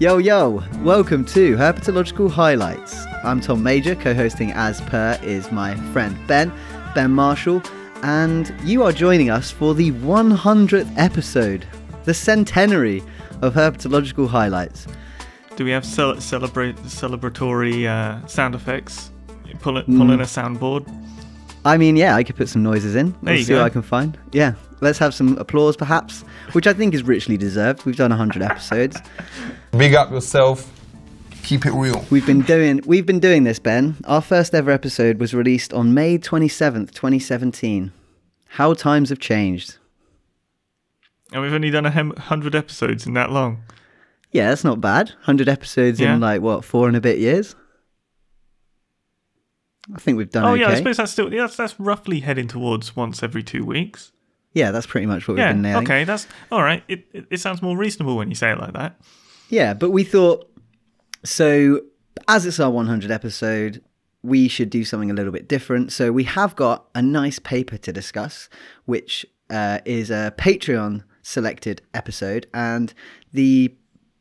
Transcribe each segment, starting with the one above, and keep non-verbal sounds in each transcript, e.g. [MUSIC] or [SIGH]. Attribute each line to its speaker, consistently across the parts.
Speaker 1: Yo, yo, welcome to Herpetological Highlights. I'm Tom Major, co hosting as per is my friend Ben, Ben Marshall, and you are joining us for the 100th episode, the centenary of Herpetological Highlights.
Speaker 2: Do we have cel- celebrate celebratory uh, sound effects? Pull, it,
Speaker 1: Mm.
Speaker 2: pull in a soundboard.
Speaker 1: I mean, yeah, I could put some noises in.
Speaker 2: There
Speaker 1: Let's
Speaker 2: you
Speaker 1: see
Speaker 2: go.
Speaker 1: what I can find. Yeah, let's have some applause, perhaps, which I think is richly deserved. We've done 100 episodes.
Speaker 3: Big up yourself. Keep it real.
Speaker 1: We've been doing we've been doing this, Ben. Our first ever episode was released on May 27th, 2017. How times have changed.
Speaker 2: And we've only done a hundred episodes in that long.
Speaker 1: Yeah, that's not bad. 100 episodes
Speaker 2: Yeah.
Speaker 1: in like what, 4 and a bit years? I think we've done
Speaker 2: oh
Speaker 1: okay.
Speaker 2: yeah, I suppose that's still yeah, that's that's roughly heading towards once every two weeks.
Speaker 1: Yeah, that's pretty much what we've
Speaker 2: Yeah.
Speaker 1: been nailing.
Speaker 2: Okay, that's all right. It, it it sounds more reasonable when you say it like that.
Speaker 1: Yeah, but we thought so as it's our 100 episode, we should do something a little bit different. So we have got a nice paper to discuss, which uh, is a Patreon selected episode, and the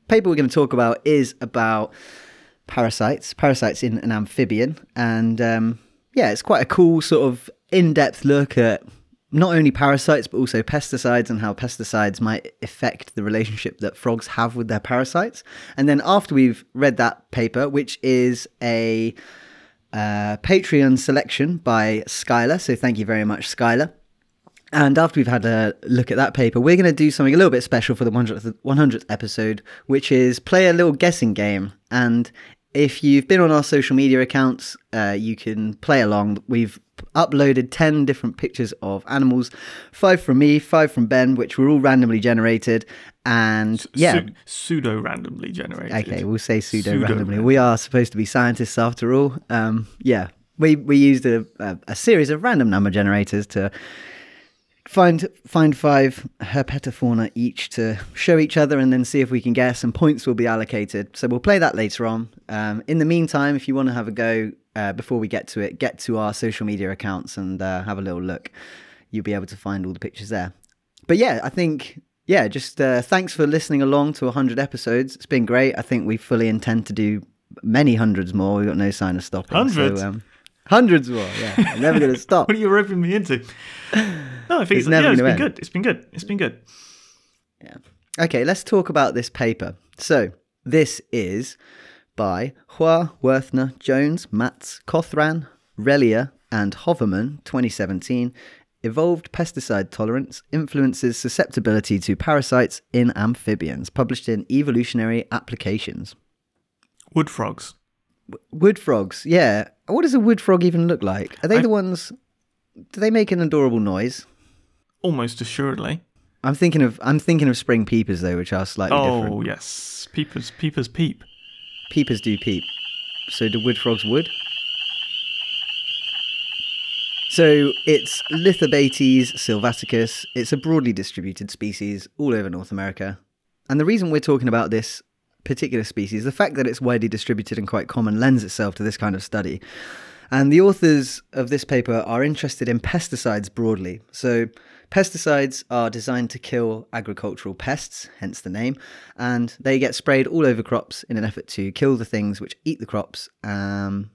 Speaker 1: paper we're going to talk about is about parasites, parasites in an amphibian, and um, yeah, it's quite a cool sort of in-depth look at not only parasites but also pesticides and how pesticides might affect the relationship that frogs have with their parasites. And then after we've read that paper, which is a uh, Patreon selection by Skylar, so thank you very much, Skylar. And after we've had a look at that paper, we're going to do something a little bit special for the 100th, 100th episode, which is play a little guessing game. And if you've been on our social media accounts, uh, you can play along. We've uploaded 10 different pictures of animals five from me, five from Ben, which were all randomly generated. And yeah,
Speaker 2: pseudo randomly generated.
Speaker 1: Okay, we'll say pseudo
Speaker 2: Pseudo
Speaker 1: randomly. We are supposed to be scientists after all. Um, yeah, we we used a, a, a series of random number generators to find find five herpetofauna each to show each other, and then see if we can guess. And points will be allocated. So we'll play that later on. Um, in the meantime, if you want to have a go uh, before we get to it, get to our social media accounts and uh, have a little look. You'll be able to find all the pictures there. But yeah, I think yeah, just uh, thanks for listening along to 100 episodes. It's been great. I think we fully intend to do many hundreds more. We've got no sign of stopping.
Speaker 2: Hundreds?
Speaker 1: So, um, hundreds more. Yeah, I'm never going [LAUGHS] to stop.
Speaker 2: What are you roping me into? No, I think
Speaker 1: It's
Speaker 2: it's,
Speaker 1: never
Speaker 2: yeah, it's been
Speaker 1: end.
Speaker 2: good. It's been good. It's been good. Yeah.
Speaker 1: Okay, let's talk about this paper. So this is by Hua, Wuerthner, Jones, Mattes, Cothran, Relyea, and Hoverman, 2017. Evolved pesticide tolerance influences susceptibility to parasites in amphibians, published in Evolutionary Applications.
Speaker 2: Wood frogs.
Speaker 1: Wood frogs, yeah. What does a wood frog even look like? Are they
Speaker 2: I-
Speaker 1: the ones? Do they make an adorable noise?
Speaker 2: Almost assuredly.
Speaker 1: I'm thinking of I'm thinking of spring peepers though, which are slightly
Speaker 2: Oh
Speaker 1: different.
Speaker 2: yes, peepers, peepers, peep.
Speaker 1: Peepers do peep. So do wood frogs wood? So it's Lithobates sylvaticus. It's a broadly distributed species all over North America. And the reason we're talking about this particular species, the fact that it's widely distributed and quite common, lends itself to this kind of study. And the authors of this paper are interested in pesticides broadly. So, pesticides are designed to kill agricultural pests, hence the name, and they get sprayed all over crops in an effort to kill the things which eat the crops, um,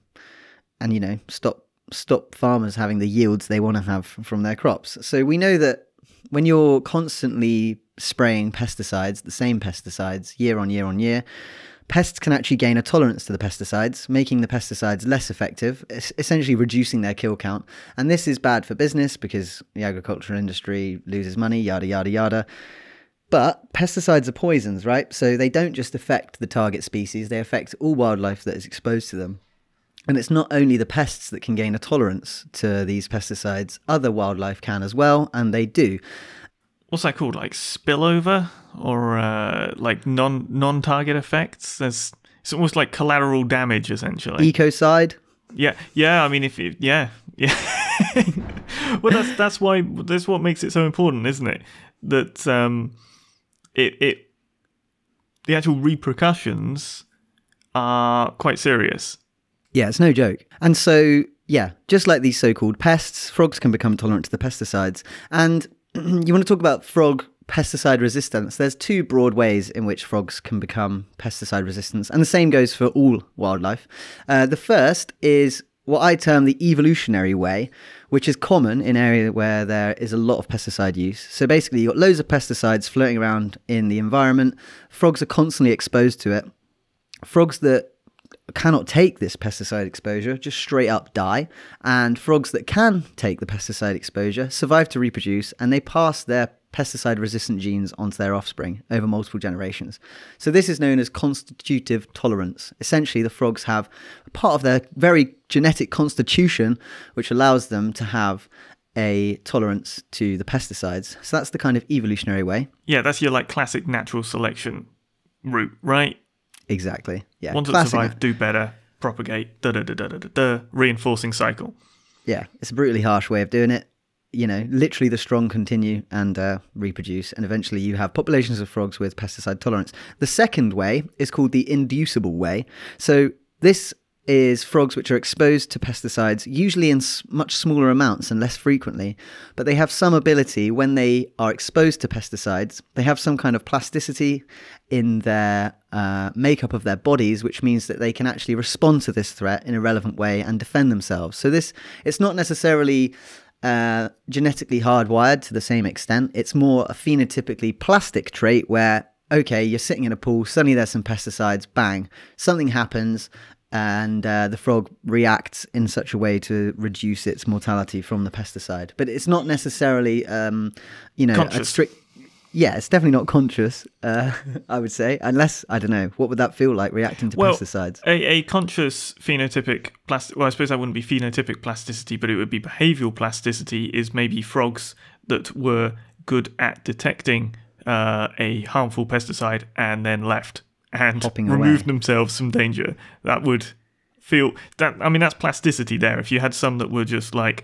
Speaker 1: and you know stop stop farmers having the yields they want to have from their crops. So we know that when you're constantly spraying pesticides, the same pesticides year on year on year, pests can actually gain a tolerance to the pesticides, making the pesticides less effective, essentially reducing their kill count. And this is bad for business because the agricultural industry loses money, yada, yada, yada. But pesticides are poisons, right? So they don't just affect the target species, they affect all wildlife that is exposed to them. And it's not only the pests that can gain a tolerance to these pesticides, other wildlife can as well, and they do.
Speaker 2: What's that called? Like spillover or uh, like non non target effects? There's it's almost like collateral damage essentially.
Speaker 1: Ecocide,
Speaker 2: Yeah, yeah. I mean, if it, yeah, yeah. [LAUGHS] well, that's that's why that's what makes it so important, isn't it? That um, it it the actual repercussions are quite serious.
Speaker 1: Yeah, it's no joke. And so, yeah, just like these so called pests, frogs can become tolerant to the pesticides. And [CLEARS THROAT] you want to talk about frog pesticide resistance, there's two broad ways in which frogs can become pesticide resistant, and the same goes for all wildlife. Uh, the first is what I term the evolutionary way, which is common in areas where there is a lot of pesticide use. So basically, you've got loads of pesticides floating around in the environment. Frogs are constantly exposed to it. Frogs that cannot take this pesticide exposure just straight up die. And frogs that can take the pesticide exposure survive to reproduce and they pass their pesticide resistant genes onto their offspring over multiple generations. So, this is known as constitutive tolerance. Essentially, the frogs have part of their very genetic constitution which allows them to have a tolerance to the pesticides. So, that's the kind of evolutionary way.
Speaker 2: Yeah, that's your like classic natural selection route, right?
Speaker 1: Exactly. Yeah.
Speaker 2: That
Speaker 1: Classic-
Speaker 2: survive do better, propagate, da da da da da da da, reinforcing cycle.
Speaker 1: Yeah, it's a brutally harsh way of doing it. You know, literally the strong continue and uh, reproduce, and eventually you have populations of frogs with pesticide tolerance. The second way is called the inducible way. So this is frogs which are exposed to pesticides, usually in much smaller amounts and less frequently, but they have some ability when they are exposed to pesticides. They have some kind of plasticity in their uh, makeup of their bodies, which means that they can actually respond to this threat in a relevant way and defend themselves. So this it's not necessarily uh, genetically hardwired to the same extent. It's more a phenotypically plastic trait where okay, you're sitting in a pool, suddenly there's some pesticides, bang, something happens. And uh, the frog reacts in such a way to reduce its mortality from the pesticide, but it's not necessarily, um, you know, a strict yeah, it's definitely not conscious. Uh, [LAUGHS] I would say, unless I don't know, what would that feel like reacting to
Speaker 2: Well,
Speaker 1: pesticides?
Speaker 2: A, a conscious phenotypic plastic. Well, I suppose that wouldn't be phenotypic plasticity, but it would be behavioral plasticity. Is maybe frogs that were good at detecting uh, a harmful pesticide and then left and
Speaker 1: Hopping
Speaker 2: removed
Speaker 1: away.
Speaker 2: themselves from danger. That would feel that. I mean, that's plasticity there. If you had some that were just like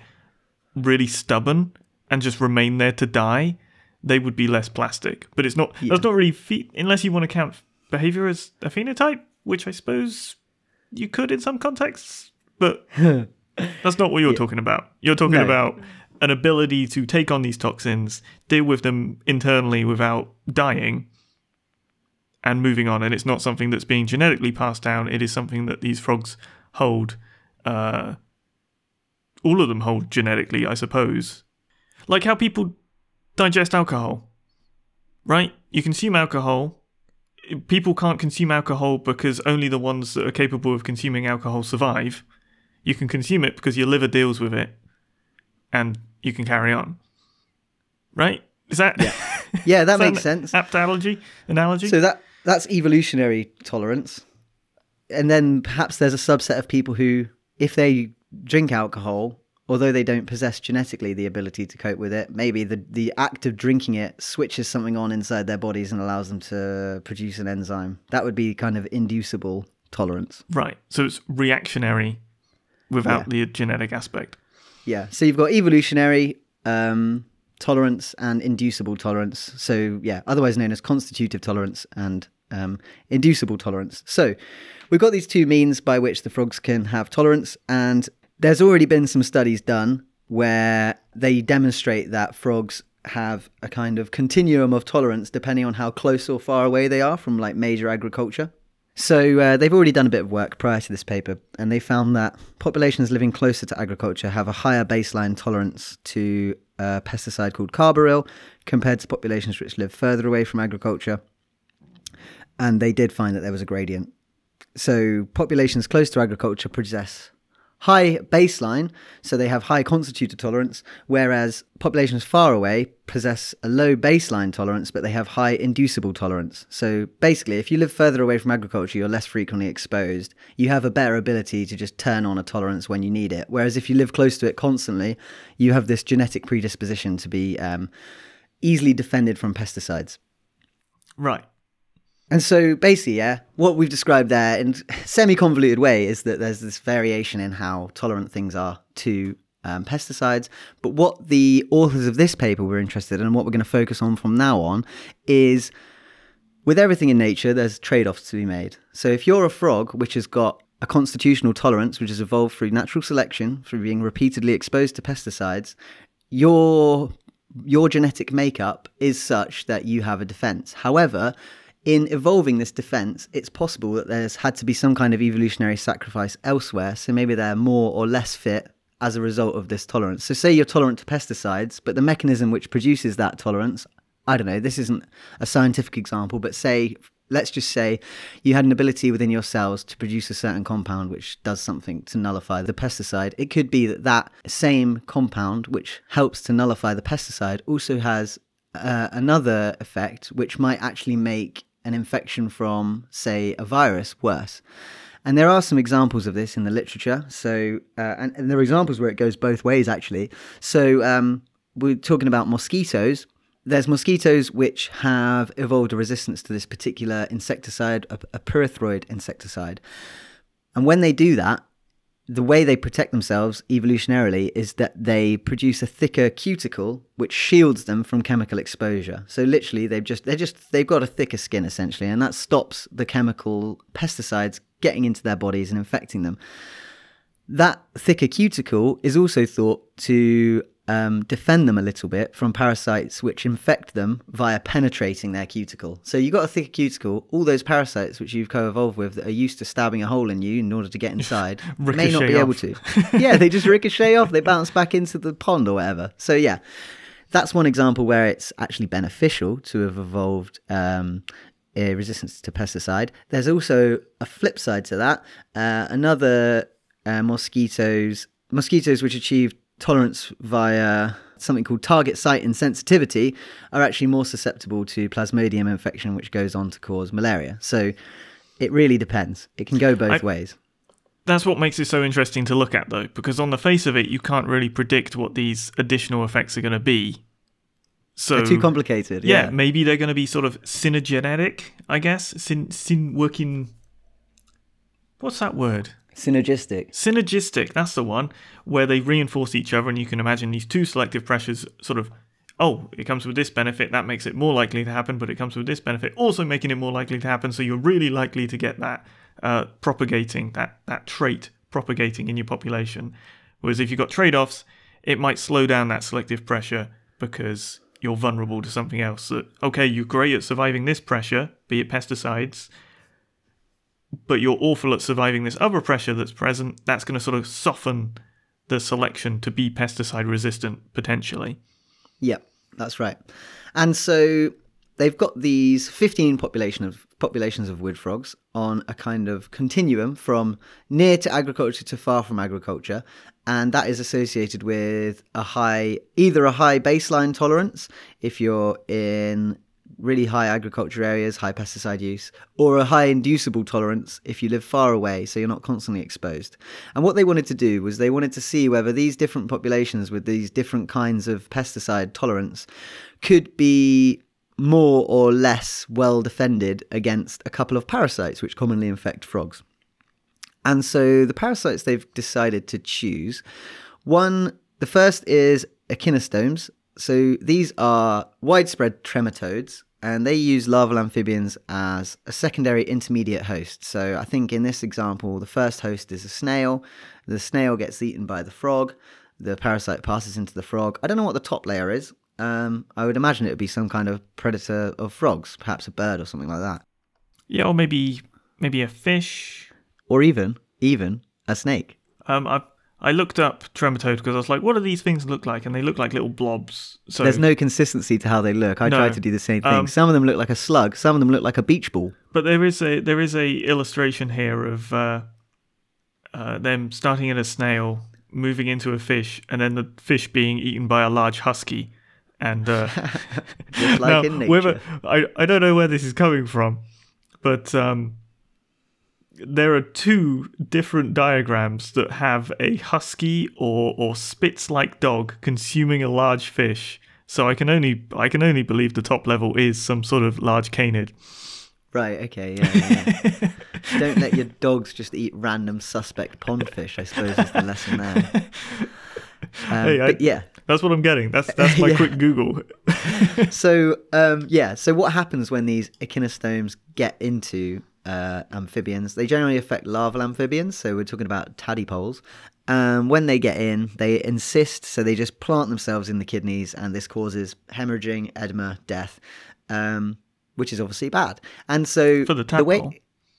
Speaker 2: really stubborn and just remain there to die, they would be less plastic. But it's not. That's not really phe- unless you want to count behavior as a phenotype, which I suppose you could in some contexts. But [LAUGHS] that's not what you're talking about. You're talking
Speaker 1: No.
Speaker 2: about an ability to take on these toxins, deal with them internally without dying. And moving on, and it's not something that's being genetically passed down. It is something that these frogs hold. Uh, all of them hold genetically, I suppose. Like how people digest alcohol, right? You consume alcohol. People can't consume alcohol because only the ones that are capable of consuming alcohol survive. You can consume it because your liver deals with it and you can carry on. Right? Is that
Speaker 1: Yeah, yeah
Speaker 2: that [LAUGHS]
Speaker 1: makes sense.
Speaker 2: Apt analogy? Analogy?
Speaker 1: So that that's evolutionary tolerance, and then perhaps there's a subset of people who, if they drink alcohol, although they don't possess genetically the ability to cope with it, maybe the the act of drinking it switches something on inside their bodies and allows them to produce an enzyme. That would be kind of inducible tolerance.
Speaker 2: right. So it's reactionary without the genetic aspect.
Speaker 1: Yeah. So you've got evolutionary um, tolerance and inducible tolerance. So yeah, otherwise known as constitutive tolerance and um, inducible tolerance. So we've got these two means by which the frogs can have tolerance, and there's already been some studies done where they demonstrate that frogs have a kind of continuum of tolerance depending on how close or far away they are from like major agriculture. So uh, they've already done a bit of work prior to this paper, and they found that populations living closer to agriculture have a higher baseline tolerance to a pesticide called carbaryl compared to populations which live further away from agriculture. And they did find that there was a gradient. So populations close to agriculture possess high baseline, so they have high constitutive tolerance, whereas populations far away possess a low baseline tolerance, but they have high inducible tolerance. So basically, if you live further away from agriculture, you're less frequently exposed. You have a better ability to just turn on a tolerance when you need it. Whereas if you live close to it constantly, you have this genetic predisposition to be um, easily defended from pesticides.
Speaker 2: Right.
Speaker 1: And so basically, yeah, what we've described there in semi-convoluted way is that there's this variation in how tolerant things are to um, pesticides. But what the authors of this paper were interested in, and what we're going to focus on from now on, is with everything in nature, there's trade-offs to be made. So if you're a frog which has got a constitutional tolerance, which has evolved through natural selection, through being repeatedly exposed to pesticides, your your genetic makeup is such that you have a defense. However, in evolving this defense, it's possible that there's had to be some kind of evolutionary sacrifice elsewhere. So maybe they're more or less fit as a result of this tolerance. So, say you're tolerant to pesticides, but the mechanism which produces that tolerance, I don't know, this isn't a scientific example, but say, let's just say you had an ability within your cells to produce a certain compound which does something to nullify the pesticide. It could be that that same compound, which helps to nullify the pesticide, also has uh, another effect which might actually make an infection from, say, a virus worse. And there are some examples of this in the literature. So, uh, and, and, there are examples where it goes both ways, actually. So, um, we're talking about mosquitoes. There's mosquitoes which have evolved a resistance to this particular insecticide, a, a pyrethroid insecticide. And when they do that, the way they protect themselves evolutionarily is that they produce a thicker cuticle which shields them from chemical exposure. So literally they've just they're just they've got a thicker skin essentially and that stops the chemical pesticides getting into their bodies and infecting them. That thicker cuticle is also thought to um, defend them a little bit from parasites which infect them via penetrating their cuticle. So you've got a thicker cuticle, all those parasites which you've co evolved with that are used to stabbing a hole in you in order to get inside [LAUGHS] may not be off. able to. yeah, they just ricochet off, they bounce back into the pond or whatever. So yeah, that's one example where it's actually beneficial to have evolved um, resistance to pesticide. There's also a flip side to that. Uh, another uh, mosquitoes mosquitoes which achieved tolerance via something called target site insensitivity are actually more susceptible to plasmodium infection, which goes on to cause malaria. So it really depends. It can go both I, ways.
Speaker 2: That's what makes it so interesting to look at, though, because on the face of it, you can't really predict what these additional effects are going to be.
Speaker 1: So they're too complicated. Yeah,
Speaker 2: yeah maybe they're going to be sort of synergetic, I guess. Syn, syn working. What's that word?
Speaker 1: Synergistic.
Speaker 2: Synergistic, that's the one, where they reinforce each other, and you can imagine these two selective pressures sort of, oh, it comes with this benefit, that makes it more likely to happen, but it comes with this benefit, also making it more likely to happen, so you're really likely to get that uh, propagating, that, that trait propagating in your population. Whereas if you've got trade offs, it might slow down that selective pressure because you're vulnerable to something else. That, okay, you're great at surviving this pressure, be it pesticides, but you're awful at surviving this other pressure that's present, that's going to sort of soften the selection to be pesticide resistant potentially.
Speaker 1: Yeah, that's right. And so they've got these 15 population of populations of wood frogs on a kind of continuum from near to agriculture to far from agriculture and that is associated with a high either a high baseline tolerance if you're in really high agriculture areas, high pesticide use, or a high inducible tolerance if you live far away, so you're not constantly exposed. And what they wanted to do was they wanted to see whether these different populations with these different kinds of pesticide tolerance could be more or less well defended against a couple of parasites which commonly infect frogs. And so the parasites they've decided to choose one, the first is echinostomes, so these are widespread trematodes, and they use larval amphibians as a secondary intermediate host. So I think in this example, the first host is a snail. The snail gets eaten by the frog. The parasite passes into the frog. I don't know what the top layer is. Um, I would imagine it would be some kind of predator of frogs, perhaps a bird or something like that.
Speaker 2: Yeah, or maybe maybe a fish,
Speaker 1: or even even a snake.
Speaker 2: Um, I've I looked up trematode because I was like, what do these things look like? And they look like little blobs. So
Speaker 1: there's no consistency to how they look. I no. tried to do the same thing. Um, some of them look like a slug. Some of them look like a beach ball.
Speaker 2: But there is a there is a illustration here of uh, uh, them starting in a snail, moving into a fish, and then the fish being eaten by a large husky. And uh, [LAUGHS]
Speaker 1: like [LAUGHS] now.
Speaker 2: Whether, I I don't know where this is coming from, but um, there are two different diagrams that have a husky or or spitz like dog consuming a large fish. So I can only I can only believe the top level is some sort of large canid.
Speaker 1: Right. Okay. Yeah. yeah, yeah. [LAUGHS] Don't let your dogs just eat random suspect pond fish. I suppose is the lesson there. [LAUGHS]
Speaker 2: Um, hey, I, but yeah, that's what I'm getting. That's [LAUGHS] that's my yeah. quick Google.
Speaker 1: so um, yeah, so what happens when these echinostomes get into uh, amphibians. They generally affect larval amphibians, so we're talking about tadpoles. Um, when they get in, they insist, so they just plant themselves in the kidneys, and this causes hemorrhaging, edema, death, um, which is obviously bad. And so
Speaker 2: For the
Speaker 1: way,
Speaker 2: tadpole.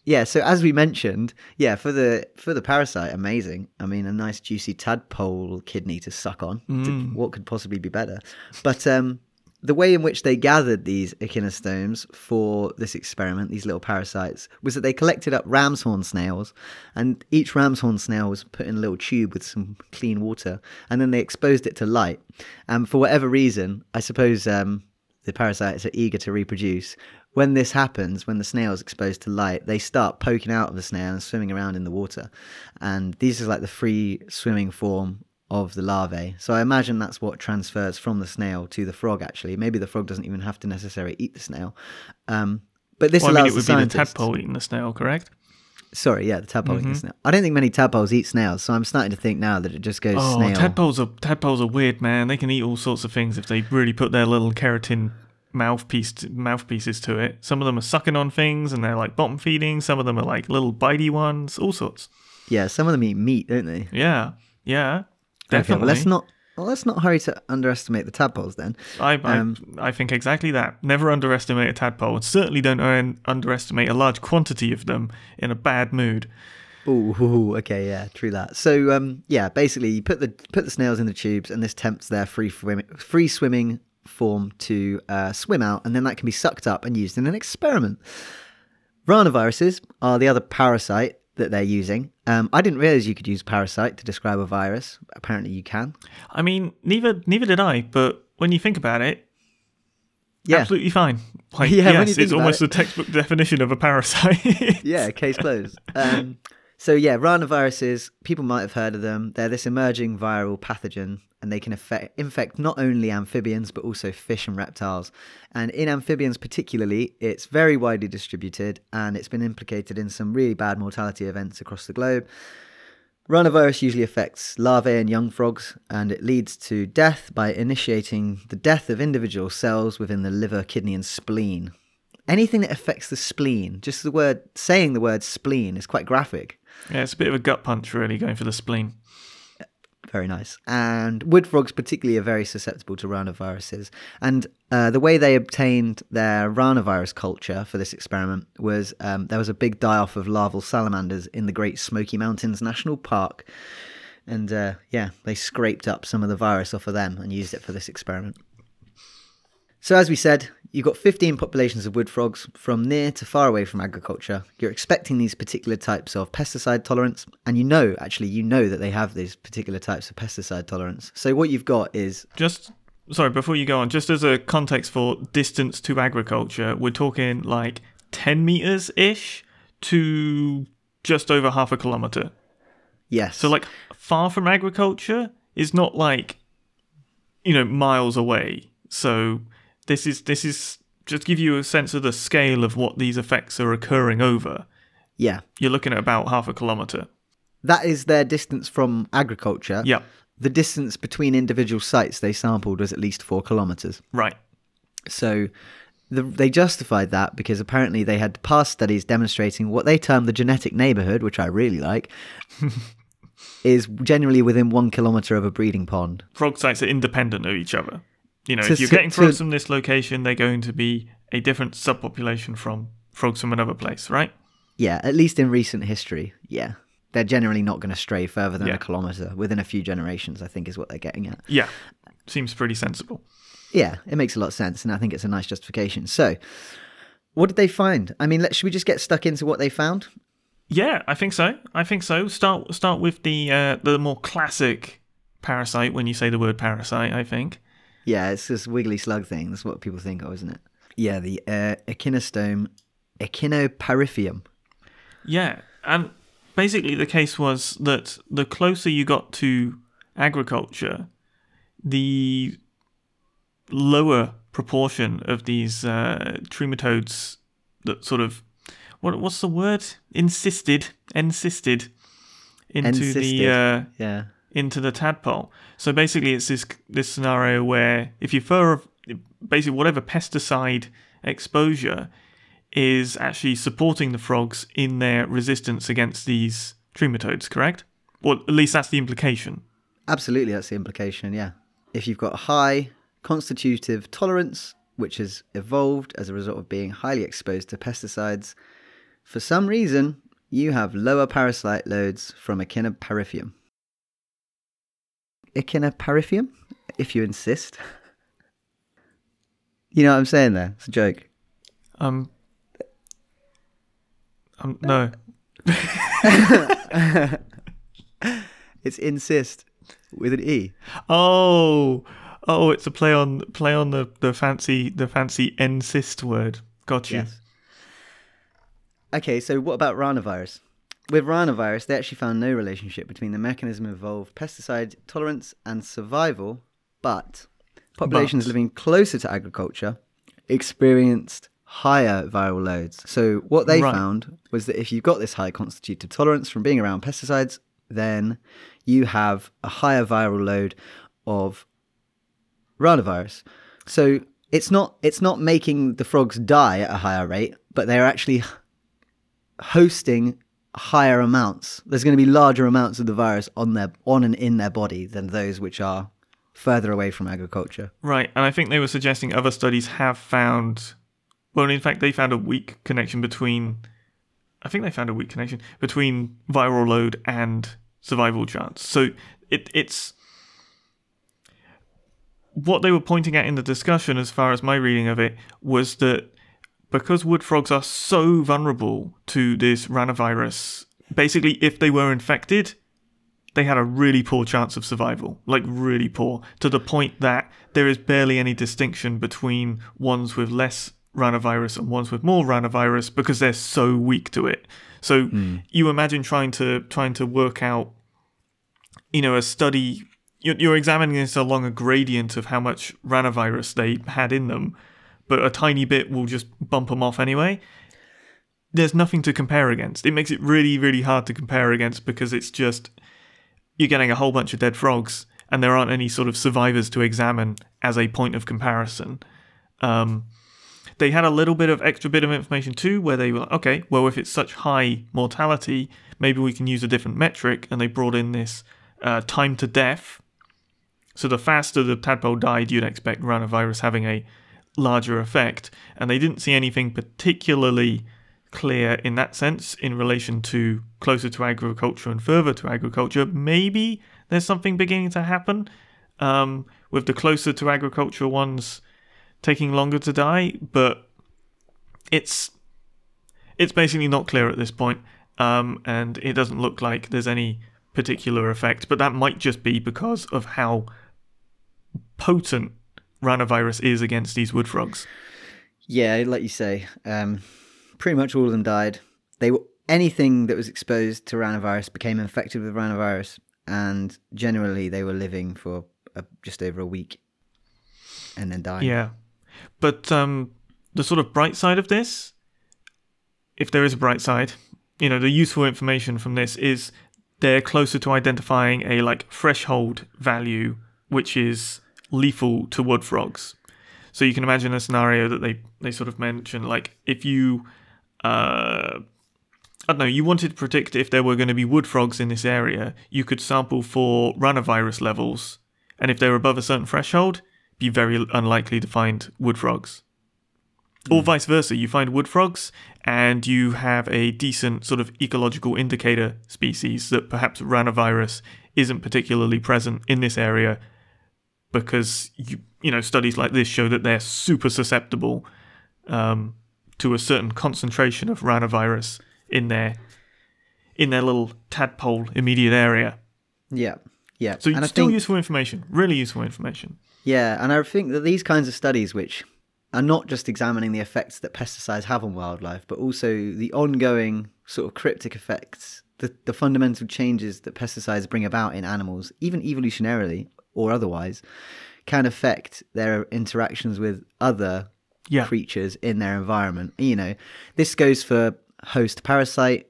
Speaker 1: yeah. So as we mentioned, yeah, for the for the parasite, amazing. I mean, a nice juicy tadpole kidney to suck on.
Speaker 2: Mm.
Speaker 1: What could possibly be better? But um, the way in which they gathered these echinostomes for this experiment, these little parasites, was that they collected up ram's horn snails, and each ram's horn snail was put in a little tube with some clean water, and then they exposed it to light. And for whatever reason, I suppose um, the parasites are eager to reproduce. When this happens, when the snail is exposed to light, they start poking out of the snail and swimming around in the water. And these are like the free swimming form of the larvae. So I imagine that's what transfers from the snail to the frog, actually. Maybe the frog doesn't even have to necessarily eat the snail. Um, but this
Speaker 2: Well, I mean,
Speaker 1: allows
Speaker 2: it would
Speaker 1: the
Speaker 2: be the tadpole eating the snail, correct?
Speaker 1: Sorry, yeah, the tadpole
Speaker 2: Mm-hmm.
Speaker 1: eating the snail. I don't think many tadpoles eat snails, so I'm starting to think now that it just goes
Speaker 2: Oh,
Speaker 1: snail.
Speaker 2: tadpoles are tadpoles are weird, man. They can eat all sorts of things if they really put their little keratin mouthpiece mouthpieces to it. Some of them are sucking on things and they're like bottom feeding. Some of them are like little bitey ones. All sorts.
Speaker 1: Yeah, some of them eat meat, don't they?
Speaker 2: Yeah, yeah, definitely.
Speaker 1: well, let's not well, let's not hurry to underestimate the tadpoles then.
Speaker 2: I, I,
Speaker 1: um,
Speaker 2: I think exactly that. Never underestimate a tadpole, and certainly don't un- underestimate a large quantity of them in a bad mood.
Speaker 1: Ooh, ooh, okay, yeah, true that. So, um, yeah, basically, you put the put the snails in the tubes, and this tempts their free swimming, free swimming form to uh, swim out, and then that can be sucked up and used in an experiment. Ranaviruses are the other parasite that they're using. Um, I didn't realize you could use parasite to describe a virus. Apparently, you can.
Speaker 2: I mean, neither neither did I, but when you think about it,
Speaker 1: Yeah,
Speaker 2: absolutely fine. [LAUGHS] Like,
Speaker 1: Yeah,
Speaker 2: yes, it's almost
Speaker 1: it.
Speaker 2: a textbook definition of a parasite. [LAUGHS]
Speaker 1: yeah, case closed. Um, [LAUGHS] so yeah, ranaviruses, people might have heard of them. They're this emerging viral pathogen, and they can affect, infect not only amphibians but also fish and reptiles. And in amphibians, particularly, it's very widely distributed, and it's been implicated in some really bad mortality events across the globe. Ranavirus usually affects larvae and young frogs, and it leads to death by initiating the death of individual cells within the liver, kidney, and spleen. Anything that affects the spleen, just the word saying the word spleen is quite graphic.
Speaker 2: Yeah, it's a bit of a gut punch, really, going for the spleen.
Speaker 1: Very nice. And wood frogs, particularly, are very susceptible to ranaviruses. And uh, the way they obtained their ranavirus culture for this experiment was um, there was a big die off of larval salamanders in the Great Smoky Mountains National Park. And uh, yeah, they scraped up some of the virus off of them and used it for this experiment. So, as we said, you've got 15 populations of wood frogs from near to far away from agriculture. You're expecting these particular types of pesticide tolerance, and you know, actually, you know that they have these particular types of pesticide tolerance. So, what you've got is
Speaker 2: Just sorry, before you go on, just as a context for distance to agriculture, we're talking like ten meters ish to just over half a kilometer.
Speaker 1: yes.
Speaker 2: So like far from agriculture is not like you know miles away. So this is this is just give you a sense of the scale of what these effects are occurring over.
Speaker 1: yeah,
Speaker 2: You're looking at about half a kilometer.
Speaker 1: that is their distance from agriculture.
Speaker 2: Yeah,
Speaker 1: The distance between individual sites they sampled was at least four kilometers.
Speaker 2: right.
Speaker 1: So the, they justified that because apparently they had past studies demonstrating what they term the genetic neighborhood, which I really like, [LAUGHS] is generally within one kilometer of a breeding pond.
Speaker 2: Frog sites are independent of each other. You know,
Speaker 1: To
Speaker 2: if you're getting
Speaker 1: to-
Speaker 2: frogs from this location, they're going to be a different subpopulation from frogs from another place, right?
Speaker 1: Yeah, at least in recent history, yeah. They're generally not going to stray further than
Speaker 2: Yeah.
Speaker 1: a kilometer within a few generations, I think is what they're getting at.
Speaker 2: Yeah, seems pretty sensible.
Speaker 1: Yeah, it makes a lot of sense, and I think it's a nice justification. So, what did they find? I mean, let, should we just get stuck into what they found?
Speaker 2: Yeah, I think so. I think so. Start start with the uh, the more classic parasite when you say the word parasite. I think.
Speaker 1: Yeah, it's this wiggly slug thing. That's what people think of, isn't it? Yeah, the uh, echinostome Echinoparyphium.
Speaker 2: Yeah, and basically the case was that the closer you got to agriculture, the lower proportion of these uh, trematodes that sort of what what's the word insisted insisted into
Speaker 1: Encysted.
Speaker 2: the uh,
Speaker 1: Yeah.
Speaker 2: Into the tadpole. So basically, it's this this scenario where if you fur basically whatever pesticide exposure is actually supporting the frogs in their resistance against these trematodes, correct? Well, at least that's the implication.
Speaker 1: Absolutely, that's the implication, yeah. If you've got high constitutive tolerance, which has evolved as a result of being highly exposed to pesticides, for some reason, you have lower parasite loads from Echinoparyphium. Echinoparyphium, if you insist. You know what I'm saying there? It's a joke.
Speaker 2: Um, um no. [LAUGHS]
Speaker 1: It's insist with an E.
Speaker 2: Oh, oh, it's a play on play on the the fancy the fancy insist word. Got you.
Speaker 1: Yes. Okay, so what about ranavirus? With ranavirus, they actually found no relationship between the mechanism involved pesticide tolerance and survival, but populations
Speaker 2: But.
Speaker 1: living closer to agriculture experienced higher viral loads. So what they
Speaker 2: Right.
Speaker 1: found was that if you've got this high constitutive tolerance from being around pesticides, then you have a higher viral load of ranavirus. So it's not it's not making the frogs die at a higher rate, but they're actually hosting higher amounts. There's going to be larger amounts of the virus on their on and in their body than those which are further away from agriculture.
Speaker 2: Right, and I think they were suggesting other studies have found. Well, in fact, they found a weak connection between. I think they found a weak connection between viral load and survival chance. So it it's what they were pointing at in the discussion, as far as my reading of it, was that because wood frogs are so vulnerable to this ranavirus, basically, if they were infected, they had a really poor chance of survival, like really poor, to the point that there is barely any distinction between ones with less ranavirus and ones with more ranavirus because they're so weak to it. So hmm. you imagine trying to trying to work out, you know, a study. You're, you're examining this along a gradient of how much ranavirus they had in them, but a tiny bit will just bump them off anyway there's nothing to compare against. It makes it really, really hard to compare against because it's just you're getting a whole bunch of dead frogs and there aren't any sort of survivors to examine as a point of comparison. Um, they had a little bit of extra bit of information too, where they were like, okay, well, if it's such high mortality, maybe we can use a different metric. And they brought in this uh, time to death. So the faster the tadpole died, you'd expect ranavirus having a larger effect. And they didn't see anything particularly clear in that sense in relation to closer to agriculture and further to agriculture. Maybe there's something beginning to happen um, with the closer to agriculture ones taking longer to die, but it's it's basically not clear at this point, um, and it doesn't look like there's any particular effect. But that might just be because of how potent ranavirus is against these wood frogs.
Speaker 1: Yeah, like you say, um, pretty much all of them died. They were anything that was exposed to ranavirus became infected with ranavirus, and generally they were living for uh, just over a week and then dying.
Speaker 2: Yeah. But um, the sort of bright side of this, if there is a bright side, you know, the useful information from this is they're closer to identifying a like threshold value which is lethal to wood frogs. So you can imagine a scenario that they, they sort of mention, like if you, uh, I don't know, you wanted to predict if there were going to be wood frogs in this area, you could sample for ranavirus levels, and if they were above a certain threshold, be very unlikely to find wood frogs. Or vice versa, you find wood frogs and you have a decent sort of ecological indicator species that perhaps ranavirus isn't particularly present in this area because you you know studies like this show that they're super susceptible um, to a certain concentration of ranavirus in their in their little tadpole immediate area.
Speaker 1: yeah, yeah.
Speaker 2: So
Speaker 1: and
Speaker 2: still
Speaker 1: think,
Speaker 2: useful information, really useful information.
Speaker 1: yeah, and I think that these kinds of studies, which are not just examining the effects that pesticides have on wildlife, but also the ongoing sort of cryptic effects, the, the fundamental changes that pesticides bring about in animals, even evolutionarily or otherwise, can affect their interactions with other
Speaker 2: Yeah.
Speaker 1: creatures in their environment. You know, this goes for host parasite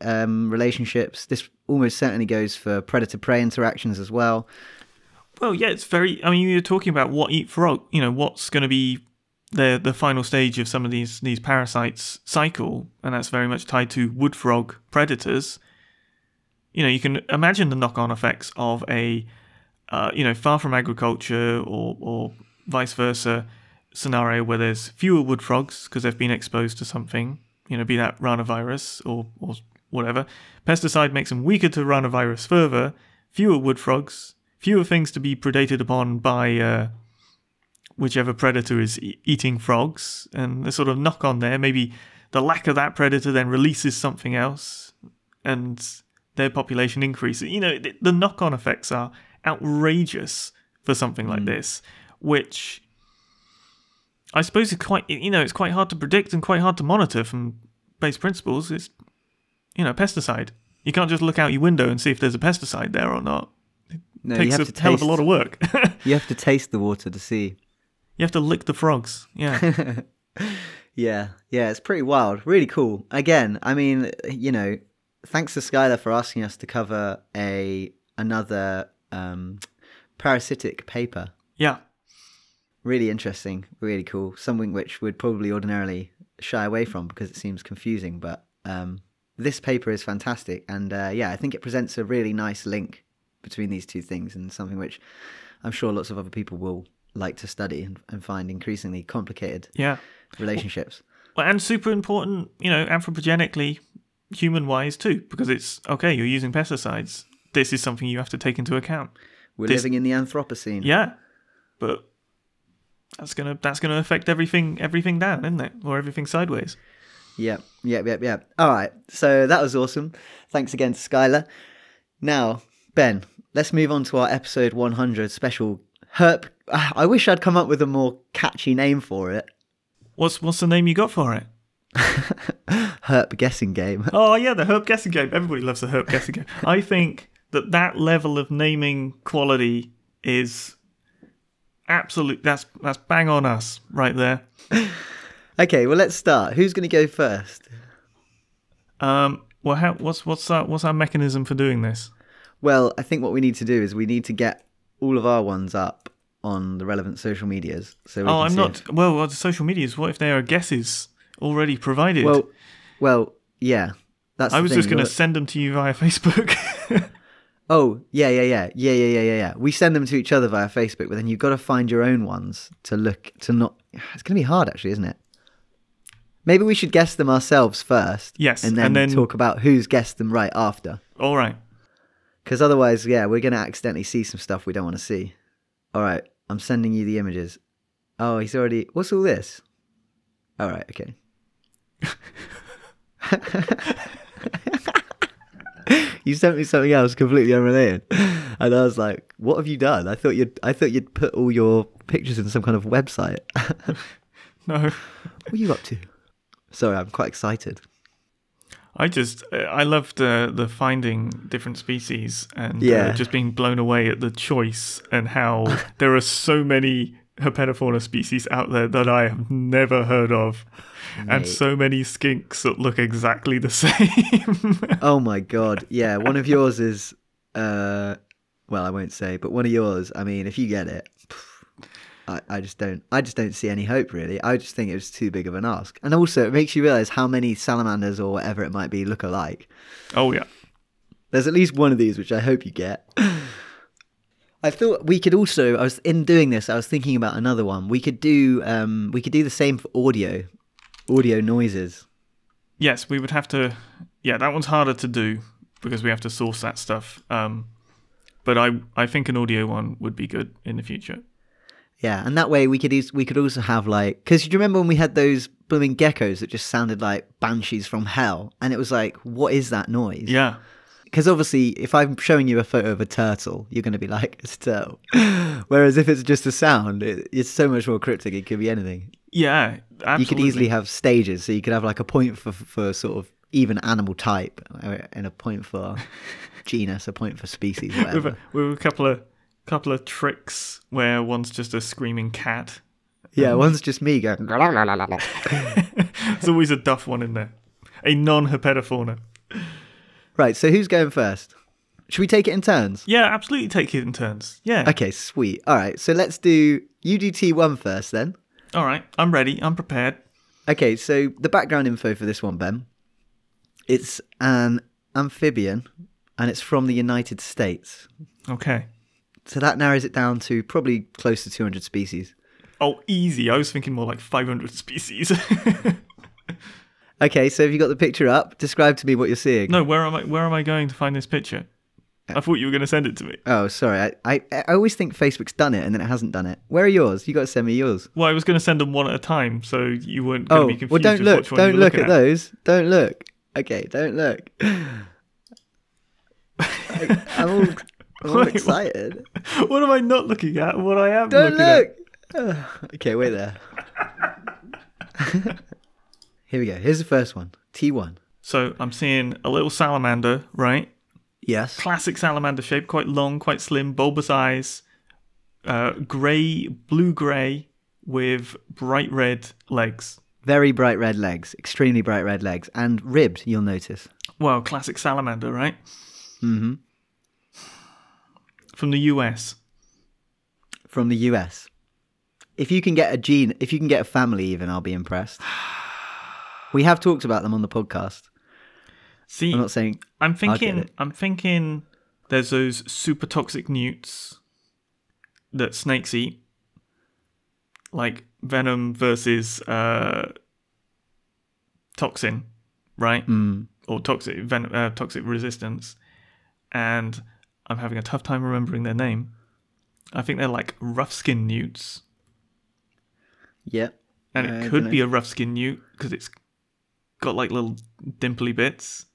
Speaker 1: um, relationships. This almost certainly goes for predator prey interactions as well.
Speaker 2: Well, yeah, it's very. I mean, you're talking about what eat frog. You know, what's going to be the the final stage of some of these these parasites cycle, and that's very much tied to wood frog predators. you know, you can imagine the knock-on effects of a, uh, you know, far from agriculture or or vice versa scenario where there's fewer wood frogs because they've been exposed to something, you know, be that ranavirus or or whatever. Pesticide makes them weaker to ranavirus further. Fewer wood frogs, fewer things to be predated upon by. Uh, whichever predator is e- eating frogs, and the sort of knock on there. Maybe the lack of that predator then releases something else, and their population increases. You know, the, the knock on effects are outrageous for something like mm. this, which I suppose is quite you know it's quite hard to predict and quite hard to monitor from base principles. It's you know pesticide. You can't just look out your window and see if there's a pesticide there or not.
Speaker 1: No, you
Speaker 2: takes
Speaker 1: have
Speaker 2: a
Speaker 1: to
Speaker 2: hell
Speaker 1: taste.
Speaker 2: of a lot of work. [LAUGHS]
Speaker 1: You have to taste the water to see.
Speaker 2: you have to lick the frogs. Yeah. [LAUGHS]
Speaker 1: Yeah, yeah, it's pretty wild. Really cool. Again, I mean, you know, thanks to Skylar for asking us to cover a another um, parasitic paper.
Speaker 2: yeah.
Speaker 1: Really interesting, really cool. Something which would probably ordinarily shy away from because it seems confusing, but um, this paper is fantastic, and uh, yeah, I think it presents a really nice link between these two things, and something which I'm sure lots of other people will like to study and, and find increasingly complicated
Speaker 2: Yeah.
Speaker 1: relationships.
Speaker 2: Well, and super important, you know, anthropogenically, human wise too, because it's okay, you're using pesticides. This is something you have to take into account.
Speaker 1: We're
Speaker 2: This-
Speaker 1: living in the Anthropocene.
Speaker 2: Yeah. But that's gonna that's gonna affect everything everything down, isn't it? Or everything sideways.
Speaker 1: Yep, yep, yep, yep. All right. So that was awesome. Thanks again to Skylar. Now, Ben, let's move on to our episode 100 special Herp. I wish I'd come up with a more catchy name for it.
Speaker 2: What's what's the name you got for it? [LAUGHS]
Speaker 1: Herp guessing game.
Speaker 2: Oh yeah, the herb guessing game. Everybody loves the herb guessing game. I think that that level of naming quality is absolute. That's that's bang on us right there. [LAUGHS]
Speaker 1: okay, well, let's start. Who's going to go first?
Speaker 2: Um. Well, how, what's what's our what's our mechanism for doing this?
Speaker 1: Well, I think what we need to do is we need to get all of our ones up on the relevant social medias. So
Speaker 2: Oh, I'm not.
Speaker 1: if-
Speaker 2: Well, well, the social medias. What if there are guesses already provided?
Speaker 1: Well, well, yeah. That's
Speaker 2: I was
Speaker 1: thing.
Speaker 2: just going to send them to you via Facebook. [LAUGHS]
Speaker 1: Oh, yeah, yeah, yeah, yeah, yeah, yeah, yeah, yeah. We send them to each other via Facebook, but then you've got to find your own ones to look to not. [SIGHS] It's going to be hard, actually, isn't it? Maybe we should guess them ourselves first.
Speaker 2: Yes,
Speaker 1: and then,
Speaker 2: and then-
Speaker 1: talk about who's guessed them right after.
Speaker 2: All right.
Speaker 1: Because otherwise, yeah, we're going to accidentally see some stuff we don't want to see. All right, I'm sending you the images. Oh, he's already. What's all this? All right, okay. [LAUGHS] [LAUGHS] [LAUGHS] you sent me something else completely unrelated, and I was like, "What have you done?" I thought you'd. I thought you'd put all your pictures in some kind of website. [LAUGHS]
Speaker 2: No.
Speaker 1: What are you up to? Sorry, I'm quite excited.
Speaker 2: I just I loved uh, the finding different species and
Speaker 1: Yeah.
Speaker 2: uh, just being blown away at the choice and how [LAUGHS] there are so many herpetofauna species out there that I have never heard of, and so many skinks that look exactly the [LAUGHS] same.
Speaker 1: Oh my god, yeah. One of yours is, uh, well, I won't say, but one of yours. I mean, if you get it, I, I just don't. I just don't see any hope really. I just think it was too big of an ask, and also it makes you realize how many salamanders or whatever it might be look alike.
Speaker 2: oh yeah,
Speaker 1: There's at least one of these which I hope you get. I thought we could also. I was in doing this. I was thinking about another one. We could do. Um, we could do the same for audio, audio noises.
Speaker 2: yes, we would have to. Yeah, that one's harder to do because we have to source that stuff. Um, but I I think an audio one would be good in the future.
Speaker 1: Yeah, and that way we could use, we could also have like because you remember when we had those blooming geckos that just sounded like banshees from hell, and it was like, what is that noise?
Speaker 2: Yeah.
Speaker 1: Because obviously, if I'm showing you a photo of a turtle, you're going to be like, it's a turtle. [LAUGHS] Whereas if it's just a sound, it, it's so much more cryptic. It could be anything.
Speaker 2: Yeah, absolutely.
Speaker 1: You could easily have stages, so you could have like a point for for sort of even animal type, uh, and a point for [LAUGHS] genus, a point for species,
Speaker 2: with
Speaker 1: whatever.
Speaker 2: a, with a couple of couple of tricks where one's just a screaming cat.
Speaker 1: Yeah, one's just me going. [LAUGHS]
Speaker 2: There's always a duff one in there, a non-herpetofauna.
Speaker 1: Right, so who's going first? Should we take it in turns?
Speaker 2: Yeah, absolutely. Take it in turns. Yeah.
Speaker 1: Okay, sweet. All right, so let's do UDT one first then.
Speaker 2: All right. I'm ready. I'm prepared.
Speaker 1: Okay, so the background info for this one, Ben. It's an amphibian and it's from the United States.
Speaker 2: Okay.
Speaker 1: So that narrows it down to probably close to 200 species.
Speaker 2: Oh, easy. I was thinking more like 500 species. [LAUGHS]
Speaker 1: Okay, so have you got the picture up? Describe to me what you're seeing.
Speaker 2: no, where am I? Where am I going to find this picture? I thought you were going to send it to me.
Speaker 1: Oh, sorry. I, I I always think Facebook's done it and then it hasn't done it. Where are yours? You got to send me yours.
Speaker 2: Well, I was going to send them one at a time, so you weren't going to
Speaker 1: Oh,
Speaker 2: be confused.
Speaker 1: well, don't
Speaker 2: with
Speaker 1: look. Don't look
Speaker 2: looking
Speaker 1: at those. Don't look. Okay, don't look. I, [LAUGHS] I'm all, I'm all
Speaker 2: Wait,
Speaker 1: excited.
Speaker 2: What am I not looking at? What I am
Speaker 1: Don't
Speaker 2: looking
Speaker 1: look. [SIGHS] Okay, wait there. [LAUGHS] Here we go. Here's the first one. T1.
Speaker 2: So I'm seeing a little salamander, right?
Speaker 1: Yes.
Speaker 2: Classic salamander shape, quite long, quite slim, bulbous eyes, uh, grey, blue grey, with bright red legs.
Speaker 1: Very bright red legs. Extremely bright red legs. And ribbed, you'll notice.
Speaker 2: Well, classic salamander, right?
Speaker 1: Mm-hmm.
Speaker 2: From the US.
Speaker 1: From the US. If you can get a gene, if you can get a family, even, I'll be impressed. [SIGHS] [SIGHS] We have talked about them on the podcast.
Speaker 2: See,
Speaker 1: I'm not saying.
Speaker 2: I'm thinking. I'm thinking. There's those super toxic newts that snakes eat, like venom versus uh, toxin, right?
Speaker 1: Mm,
Speaker 2: Or toxic venom, uh, toxic resistance. And I'm having a tough time remembering their name. I think they're like rough skin newts,
Speaker 1: yeah.
Speaker 2: and
Speaker 1: Uh, I
Speaker 2: it could be a rough skin newt because it's got like little dimply bits.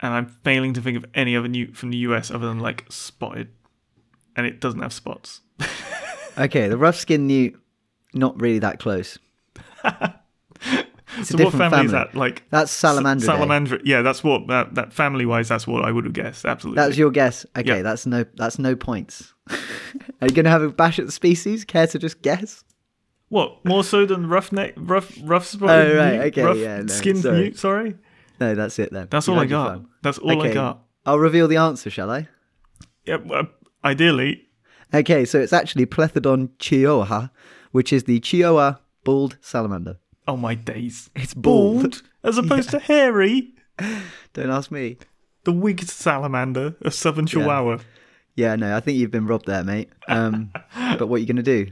Speaker 2: And I'm failing to think of any other newt from the US other than like spotted, and it doesn't have spots. [LAUGHS]
Speaker 1: Okay, the rough skin newt, not really that close. [LAUGHS] It's a
Speaker 2: so what
Speaker 1: different
Speaker 2: family, is that? Like
Speaker 1: That's Salamander.
Speaker 2: Salamander. Yeah, that's what that, that family wise. That's what I would have guessed. Absolutely.
Speaker 1: That's your guess. Okay,
Speaker 2: Yeah.
Speaker 1: that's no that's no points. [LAUGHS] Are you gonna have a bash at the species? Care to just guess?
Speaker 2: What more so than roughneck, rough, rough spotted
Speaker 1: Oh, right, okay,
Speaker 2: rough
Speaker 1: yeah, no,
Speaker 2: skinned
Speaker 1: sorry.
Speaker 2: newt. Sorry,
Speaker 1: No, that's it then.
Speaker 2: that's
Speaker 1: You
Speaker 2: all I got. That's all I got.
Speaker 1: I'll reveal the answer, shall I?
Speaker 2: Yeah, well, ideally.
Speaker 1: Okay, so it's actually Plethodon cheoah, which is the Cheoah bald salamander.
Speaker 2: Oh my days!
Speaker 1: It's bald.
Speaker 2: Bald as opposed to hairy. [LAUGHS]
Speaker 1: Don't ask me.
Speaker 2: The wigged salamander of southern Chihuahua.
Speaker 1: Yeah, no, I think you've been robbed there, mate. Um, [LAUGHS] but what are you going to do?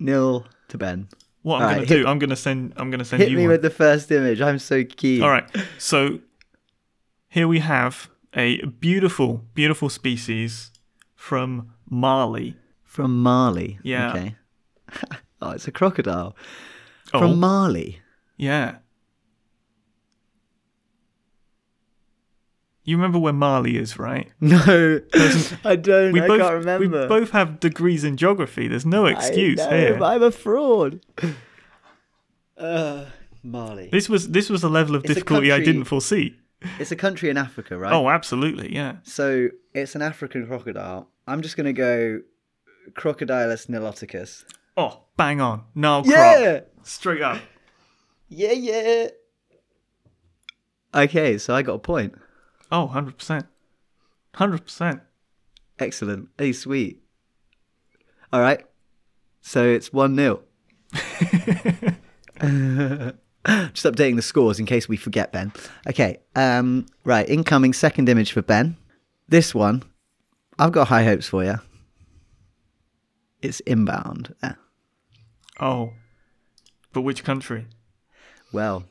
Speaker 1: Nil to Ben.
Speaker 2: What I'm
Speaker 1: All
Speaker 2: gonna
Speaker 1: right,
Speaker 2: do?
Speaker 1: hit-
Speaker 2: I'm gonna send. I'm gonna send
Speaker 1: Hit
Speaker 2: you
Speaker 1: me
Speaker 2: one.
Speaker 1: with the first image. I'm so keen.
Speaker 2: All right. So here we have a beautiful, beautiful species from Mali.
Speaker 1: From Mali.
Speaker 2: Yeah.
Speaker 1: Okay. [LAUGHS] oh, it's a crocodile.
Speaker 2: Oh,
Speaker 1: From Mali.
Speaker 2: yeah. You remember where Mali is, right? [LAUGHS]
Speaker 1: No, I don't.
Speaker 2: We
Speaker 1: I
Speaker 2: both
Speaker 1: can't remember.
Speaker 2: we both have degrees in geography. There's no excuse
Speaker 1: I know,
Speaker 2: here.
Speaker 1: I'm a fraud. Uh, Mali.
Speaker 2: This was this was a level of
Speaker 1: It's a
Speaker 2: difficulty I didn't foresee.
Speaker 1: It's a country in Africa, right?
Speaker 2: Oh, absolutely, yeah.
Speaker 1: So it's an African crocodile. I'm just going to go Crocodylus niloticus.
Speaker 2: Oh, bang on. Nile
Speaker 1: Yeah!
Speaker 2: crop. Straight up.
Speaker 1: Yeah, yeah. Okay, so I got a point.
Speaker 2: Oh, 100%. 100%.
Speaker 1: Excellent. Hey, sweet. All right. So it's 1 0. [LAUGHS] Just updating the scores in case we forget, Ben. Okay. Um, right. Incoming second image for Ben. This one, I've got high hopes for you. It's inbound. Yeah.
Speaker 2: Oh. But which country?
Speaker 1: Well,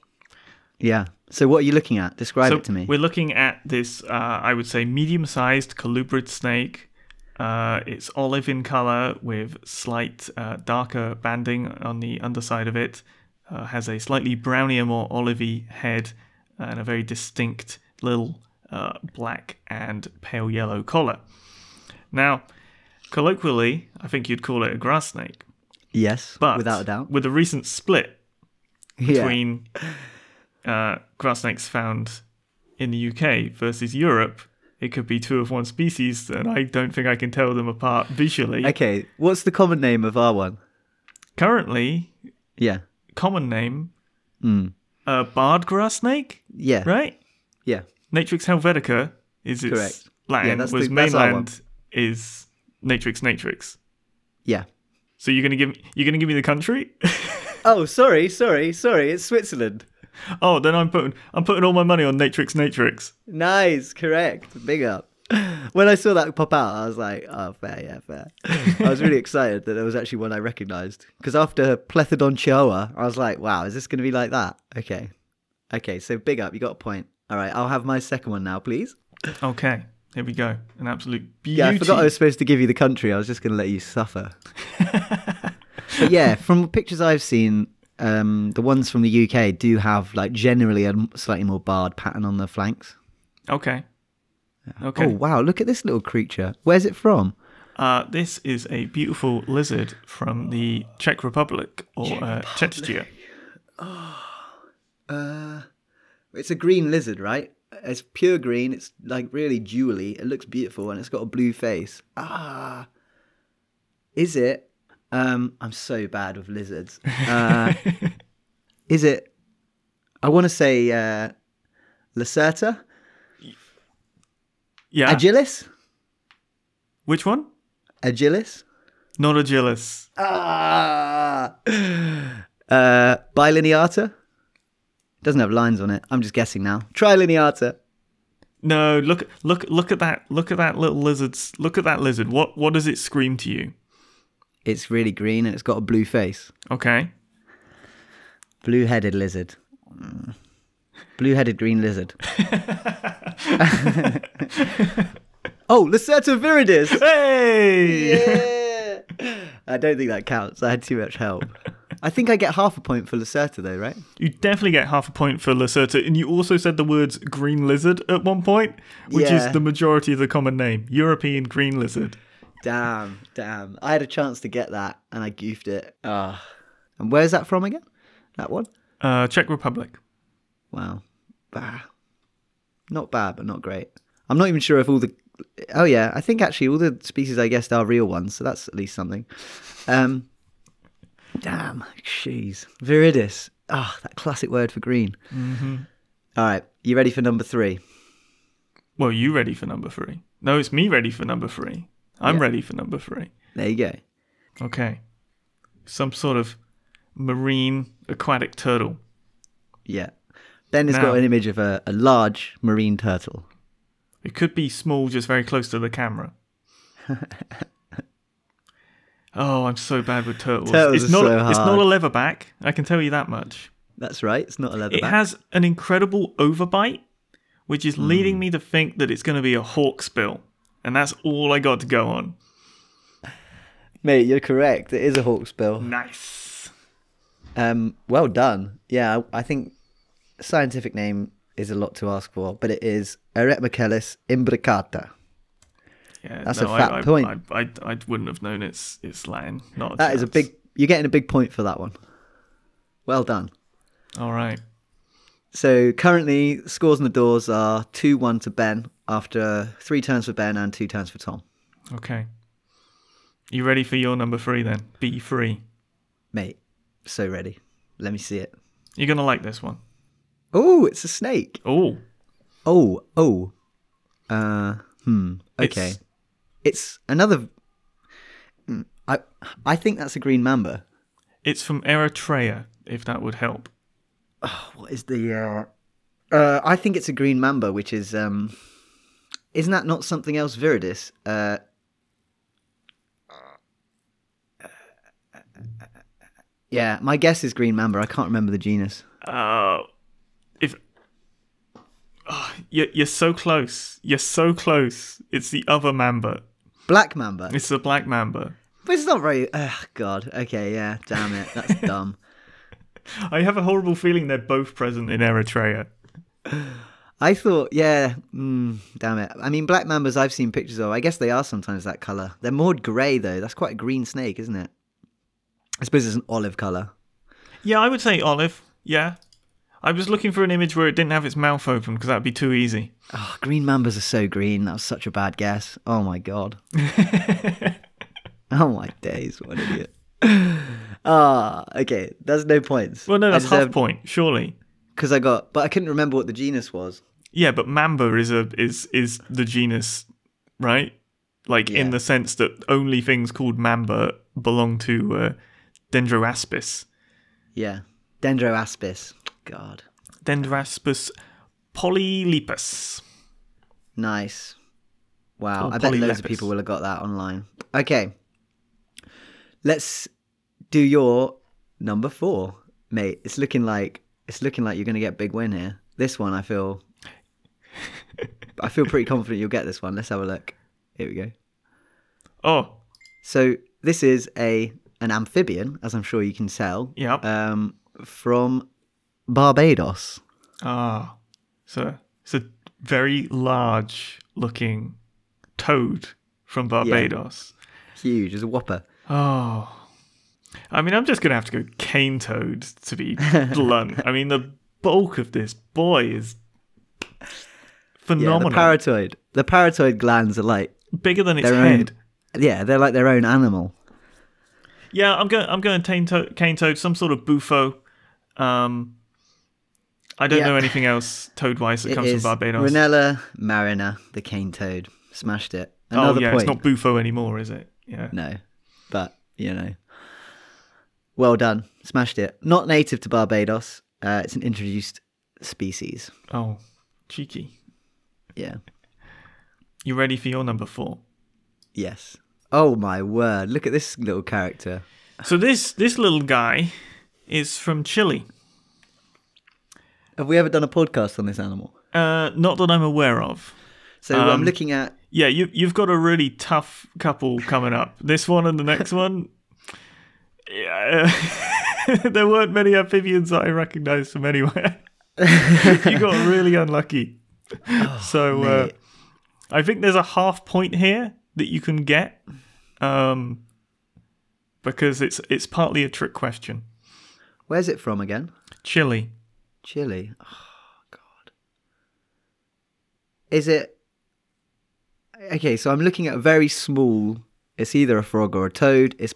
Speaker 1: yeah. So what are you looking at? Describe
Speaker 2: so
Speaker 1: it to me.
Speaker 2: We're looking at this, uh, I would say, medium sized colubrid snake. Uh, it's olive in color with slight uh, darker banding on the underside of it. Uh, has a slightly brownier, more olivey head and a very distinct little uh, black and pale yellow collar. Now, colloquially, I think you'd call it a grass snake,
Speaker 1: yes,
Speaker 2: but
Speaker 1: without a doubt.
Speaker 2: with a recent split [LAUGHS]
Speaker 1: Yeah.
Speaker 2: Uh, grass snakes found in the UK versus Europe, it could be two of one species, and I don't think I can tell them apart visually.
Speaker 1: Okay. What's the common name of our one?
Speaker 2: Currently,
Speaker 1: Yeah.
Speaker 2: common name,
Speaker 1: Mm.
Speaker 2: uh, barred grass snake,
Speaker 1: Yeah.
Speaker 2: right?
Speaker 1: Yeah.
Speaker 2: Natrix helvetica is its
Speaker 1: Correct.
Speaker 2: Latin,
Speaker 1: Yeah, that's
Speaker 2: whereas
Speaker 1: the-
Speaker 2: mainland is Natrix natrix.
Speaker 1: Yeah.
Speaker 2: So you're gonna give you're gonna give me the country? [LAUGHS]
Speaker 1: Oh, sorry, sorry, sorry. It's Switzerland. [LAUGHS]
Speaker 2: oh, then I'm putting I'm putting all my money on Natrix natrix.
Speaker 1: Nice, correct. Big up. [LAUGHS] when I saw that pop out, I was like, "Oh, fair, yeah, fair." I was really [LAUGHS] excited that there was actually one I recognised because after Plethodon chihuahua, I was like, "Wow, is this going to be like that?" Okay, okay. So big up, you got a point. All right, I'll have my second one now, please.
Speaker 2: Okay, here we go. An absolute beauty.
Speaker 1: Yeah, I forgot I was supposed to give you the country. I was just going to let you suffer. but yeah, from pictures I've seen, um, the ones from the UK do have like generally a slightly more barred pattern on the flanks.
Speaker 2: Okay. Okay.
Speaker 1: Oh wow, look at this little creature. Where's it from?
Speaker 2: Uh, this is a beautiful lizard from the Czech Republic or uh, Czechia.
Speaker 1: Uh, it's a green lizard, right? It's pure green. It's like really jewelly. It looks beautiful, and it's got a blue face. Ah, is it? Um, I'm so bad with lizards. [LAUGHS] Uh, is it? I want to say uh, Lacerta,
Speaker 2: Yeah.
Speaker 1: Agilis,
Speaker 2: Which one?
Speaker 1: Agilis.
Speaker 2: Not Agilis.
Speaker 1: Ah, [GASPS] uh, bilineata. Doesn't have lines on it. I'm just guessing now. Trilineata.
Speaker 2: No, look, look, look at that! Look at that little lizard's. Look at that lizard. What, what does it scream to you?
Speaker 1: It's really green and it's got a blue face.
Speaker 2: Okay.
Speaker 1: Blue-headed lizard. Mm. Blue-headed green lizard. [LAUGHS] [LAUGHS] oh, Lacerta viridis.
Speaker 2: Hey!
Speaker 1: Yeah. I don't think that counts. I had too much help. I think I get half a point for Lacerta though, right?
Speaker 2: You definitely get half a point for Lacerta, and you also said the words green lizard at one point, which
Speaker 1: Yeah.
Speaker 2: is the majority of the common name. European green lizard.
Speaker 1: Damn, damn. I had a chance to get that and I goofed it. Ah. And where's that from again? That one?
Speaker 2: Uh, Czech Republic.
Speaker 1: Wow. Bah. Not bad, but not great. I'm not even sure if all the. Oh, yeah. I think actually all the species I guessed are real ones, so that's at least something. Um, damn. Jeez. Viridis. Ah, that classic word for green. Mm-hmm. right. You ready for number three?
Speaker 2: Well, you ready for number three? No, it's me ready for number three. I'm
Speaker 1: Yeah.
Speaker 2: ready for number three.
Speaker 1: There you go.
Speaker 2: Okay. Some sort of marine aquatic turtle.
Speaker 1: Yeah. Ben has
Speaker 2: Now-
Speaker 1: got an image of a, a large marine turtle.
Speaker 2: It could be small, just very close to the camera. [LAUGHS] oh, I'm so bad with turtles.
Speaker 1: Turtles
Speaker 2: it's not.
Speaker 1: so
Speaker 2: It's not a leatherback. I can tell you that much.
Speaker 1: That's right. It's not a leatherback.
Speaker 2: It has an incredible overbite, which is
Speaker 1: Hmm.
Speaker 2: leading me to think that it's going to be a hawksbill, and that's all I got to go on.
Speaker 1: Mate, you're correct. It is a Hawks bill.
Speaker 2: Nice.
Speaker 1: Um, well done. Yeah, I, I think scientific name is a lot to ask for, but it is Eretmochelys imbricata.
Speaker 2: Yeah,
Speaker 1: That's
Speaker 2: no,
Speaker 1: a fat
Speaker 2: I, I,
Speaker 1: point.
Speaker 2: I, I, I wouldn't have known it's it's Latin. Not a
Speaker 1: That is a big. You're getting a big point for that one. Well done.
Speaker 2: All right.
Speaker 1: So currently, scores on the doors are two one to Ben after three turns for Ben and two turns for Tom.
Speaker 2: Okay. You ready for your number three then? B three.
Speaker 1: Mate, so ready. Let me see it.
Speaker 2: You're gonna like this one.
Speaker 1: Oh, it's a snake.
Speaker 2: Oh,
Speaker 1: Oh, oh. Uh, hmm. Okay.
Speaker 2: It's-
Speaker 1: It's, another. Hmm, I I think that's a green mamba.
Speaker 2: it's from Eritrea. If that would help.
Speaker 1: What is the? Uh, uh, I think it's a green mamba, which is um, isn't that not something else viridis? Uh, yeah, my guess is green mamba. I can't remember the genus.
Speaker 2: Uh, if oh, you're you're so close. You're so close. It's the other mamba.
Speaker 1: Black mamba.
Speaker 2: It's the black mamba.
Speaker 1: But it's not very. Oh God. Okay. Yeah. Damn it. That's [LAUGHS] dumb.
Speaker 2: I have a horrible feeling they're both present in Eritrea. [LAUGHS]
Speaker 1: I thought, yeah, mm, damn it. I mean, black mambas I've seen pictures of. I guess they are sometimes that color. They're more grey though. That's quite a green snake, isn't it? I suppose it's an olive color.
Speaker 2: Yeah, I would say olive. Yeah. I was looking for an image where it didn't have its mouth open because that'd be too easy.
Speaker 1: Oh, green mambas are so green. That was such a bad guess. Oh my god. [LAUGHS] oh my days, what an idiot. Ah, okay. That's no points.
Speaker 2: Well, no, that's half point, surely.
Speaker 1: Because I got, but I couldn't remember what the genus was.
Speaker 2: Yeah, but mamba is a is is the genus, right? Like in the sense that only things called mamba belong to uh, Dendroaspis.
Speaker 1: Yeah, Dendroaspis. God,
Speaker 2: Dendroaspis polylepis.
Speaker 1: nice. Wow,
Speaker 2: Or
Speaker 1: I bet loads of people will have got that online. Okay, let's do your number four, mate. It's looking like it's looking like you're going to get a big win here. This one, I feel, I feel pretty confident you'll get this one. Let's have a look. Here we go.
Speaker 2: Oh,
Speaker 1: So this is a an amphibian, as I'm sure you can tell.
Speaker 2: Yep.
Speaker 1: Um, from Barbados.
Speaker 2: ah, so it's a very large looking toad from Barbados.
Speaker 1: Huge, as a whopper.
Speaker 2: Oh. I mean, I'm just going to have to go cane toad to be [LAUGHS] blunt. I mean, the bulk of this boy is
Speaker 1: Yeah,
Speaker 2: phenomenal.
Speaker 1: the parotoid. The parotoid glands are like
Speaker 2: Bigger than its
Speaker 1: their own.
Speaker 2: head.
Speaker 1: Yeah, they're like their own animal.
Speaker 2: Yeah, I'm going. I'm going cane toad, cane toad, some sort of bufo. Um, I don't
Speaker 1: Yeah.
Speaker 2: know anything else toad wise that
Speaker 1: It
Speaker 2: comes from Barbados.
Speaker 1: Rhinella marina, the cane toad. Smashed it.
Speaker 2: oh yeah,
Speaker 1: point.
Speaker 2: it's not bufo anymore, is it? Yeah.
Speaker 1: No, but you know, well done. Smashed it. Not native to Barbados. Uh, it's an introduced species.
Speaker 2: Oh, cheeky.
Speaker 1: Yeah.
Speaker 2: You ready for your number four?
Speaker 1: Yes. Oh my word! Look at this little character.
Speaker 2: So this this little guy is from Chile.
Speaker 1: Have we ever done a podcast on this animal?
Speaker 2: Uh, not that I'm aware of.
Speaker 1: So I'm
Speaker 2: Um,
Speaker 1: looking at.
Speaker 2: Yeah, you you've got a really tough couple coming up. This one and the next [LAUGHS] one. Yeah, [LAUGHS] there weren't many amphibians that I recognised from anywhere. [LAUGHS] you got really unlucky. [LAUGHS] so uh. I think there's a half point here that you can get, um, because it's it's partly a trick question.
Speaker 1: Where's it from again?
Speaker 2: Chile.
Speaker 1: Chile. Oh God. Is it? Okay, so I'm looking at a very small. It's either a frog or a toad. It's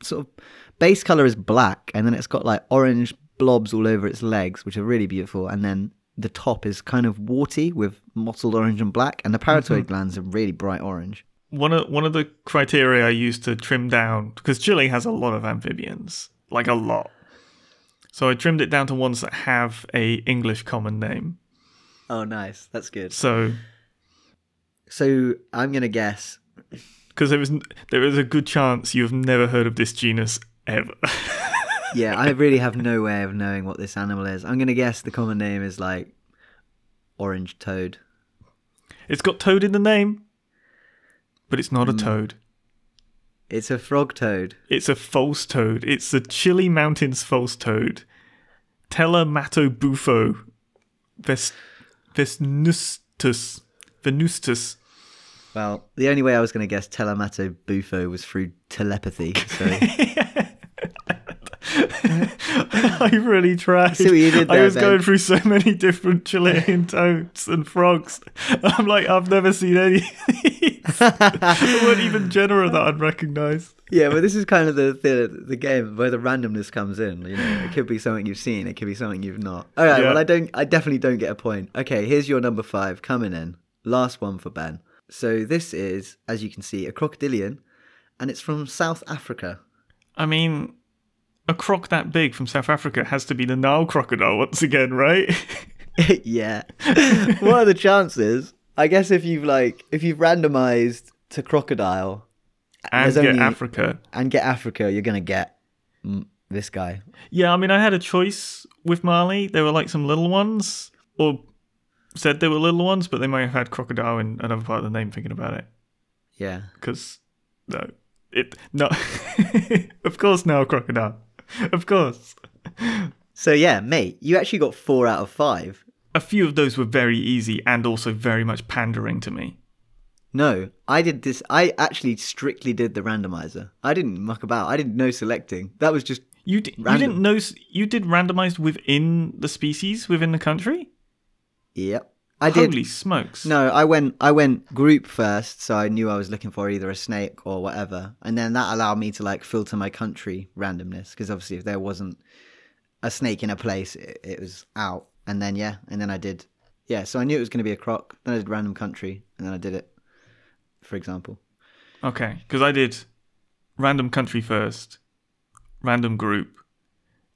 Speaker 1: sort of base color is black, and then it's got like orange blobs all over its legs, which are really beautiful. And then the top is kind of warty with mottled orange and black, and the parotoid mm-hmm. glands are really bright orange.
Speaker 2: One of one of the criteria I used to trim down because Chile has a lot of amphibians, like a lot. So I trimmed it down to ones that have a English common name.
Speaker 1: Oh, nice. That's good.
Speaker 2: So
Speaker 1: So I'm gonna guess.
Speaker 2: because there is there is a good chance you've never heard of this genus ever. [LAUGHS]
Speaker 1: Yeah, I really have no way of knowing what this animal is. I'm gonna guess the common name is like orange toad.
Speaker 2: it's got toad in the name, but it's not a
Speaker 1: Hmm.
Speaker 2: toad.
Speaker 1: It's a frog toad.
Speaker 2: It's a false toad. It's the Chile Mountains false toad. Telmatobufo ves, vesnustus. Venustus.
Speaker 1: Well, the only way I was going to guess Telemato Bufo was through telepathy. So [LAUGHS]
Speaker 2: I really tried.
Speaker 1: see what you did
Speaker 2: I was
Speaker 1: Ben.
Speaker 2: going through so many different Chilean [LAUGHS] toads and frogs. I'm like, I've never seen any. of these. there weren't even genera that I'd recognise.
Speaker 1: yeah, but this is kind of the, the the game where the randomness comes in. You know, it could be something you've seen, it could be something you've not. All right,
Speaker 2: Yeah.
Speaker 1: well, I don't, I definitely don't get a point. Okay, here's your number five coming in. Last one for Ben. So this is, as you can see, a crocodilian, and it's from South Africa.
Speaker 2: I mean, a croc that big from South Africa has to be the Nile crocodile once again, right? [LAUGHS]
Speaker 1: yeah. what are the chances? I guess if you've like if you've randomized to crocodile
Speaker 2: and get
Speaker 1: only-
Speaker 2: Africa.
Speaker 1: and get Africa, you're gonna get mm, this guy.
Speaker 2: Yeah, I mean, I had a choice with Mali. They were like some little ones, or said they were little ones, but they might have had crocodile in another part of the name. Thinking about it,
Speaker 1: Yeah.
Speaker 2: because no, it no, [LAUGHS] of course now crocodile, [LAUGHS] of course.
Speaker 1: So yeah, mate, you actually got four out of five.
Speaker 2: A few of those were very easy and also very much pandering to me.
Speaker 1: No, I did this. I actually strictly did the randomizer. I didn't muck about. I didn't know selecting. That was just
Speaker 2: You d- you didn't know you did randomized within the species within the country.
Speaker 1: yep. I did.
Speaker 2: Holy smokes!
Speaker 1: No, I went I went group first, so I knew I was looking for either a snake or whatever, and then that allowed me to like filter my country randomness because obviously if there wasn't a snake in a place, it, it was out. And then yeah, and then I did yeah, so I knew it was going to be a croc. Then I did random country, and then I did it. For example,
Speaker 2: Okay, because I did random country first, random group,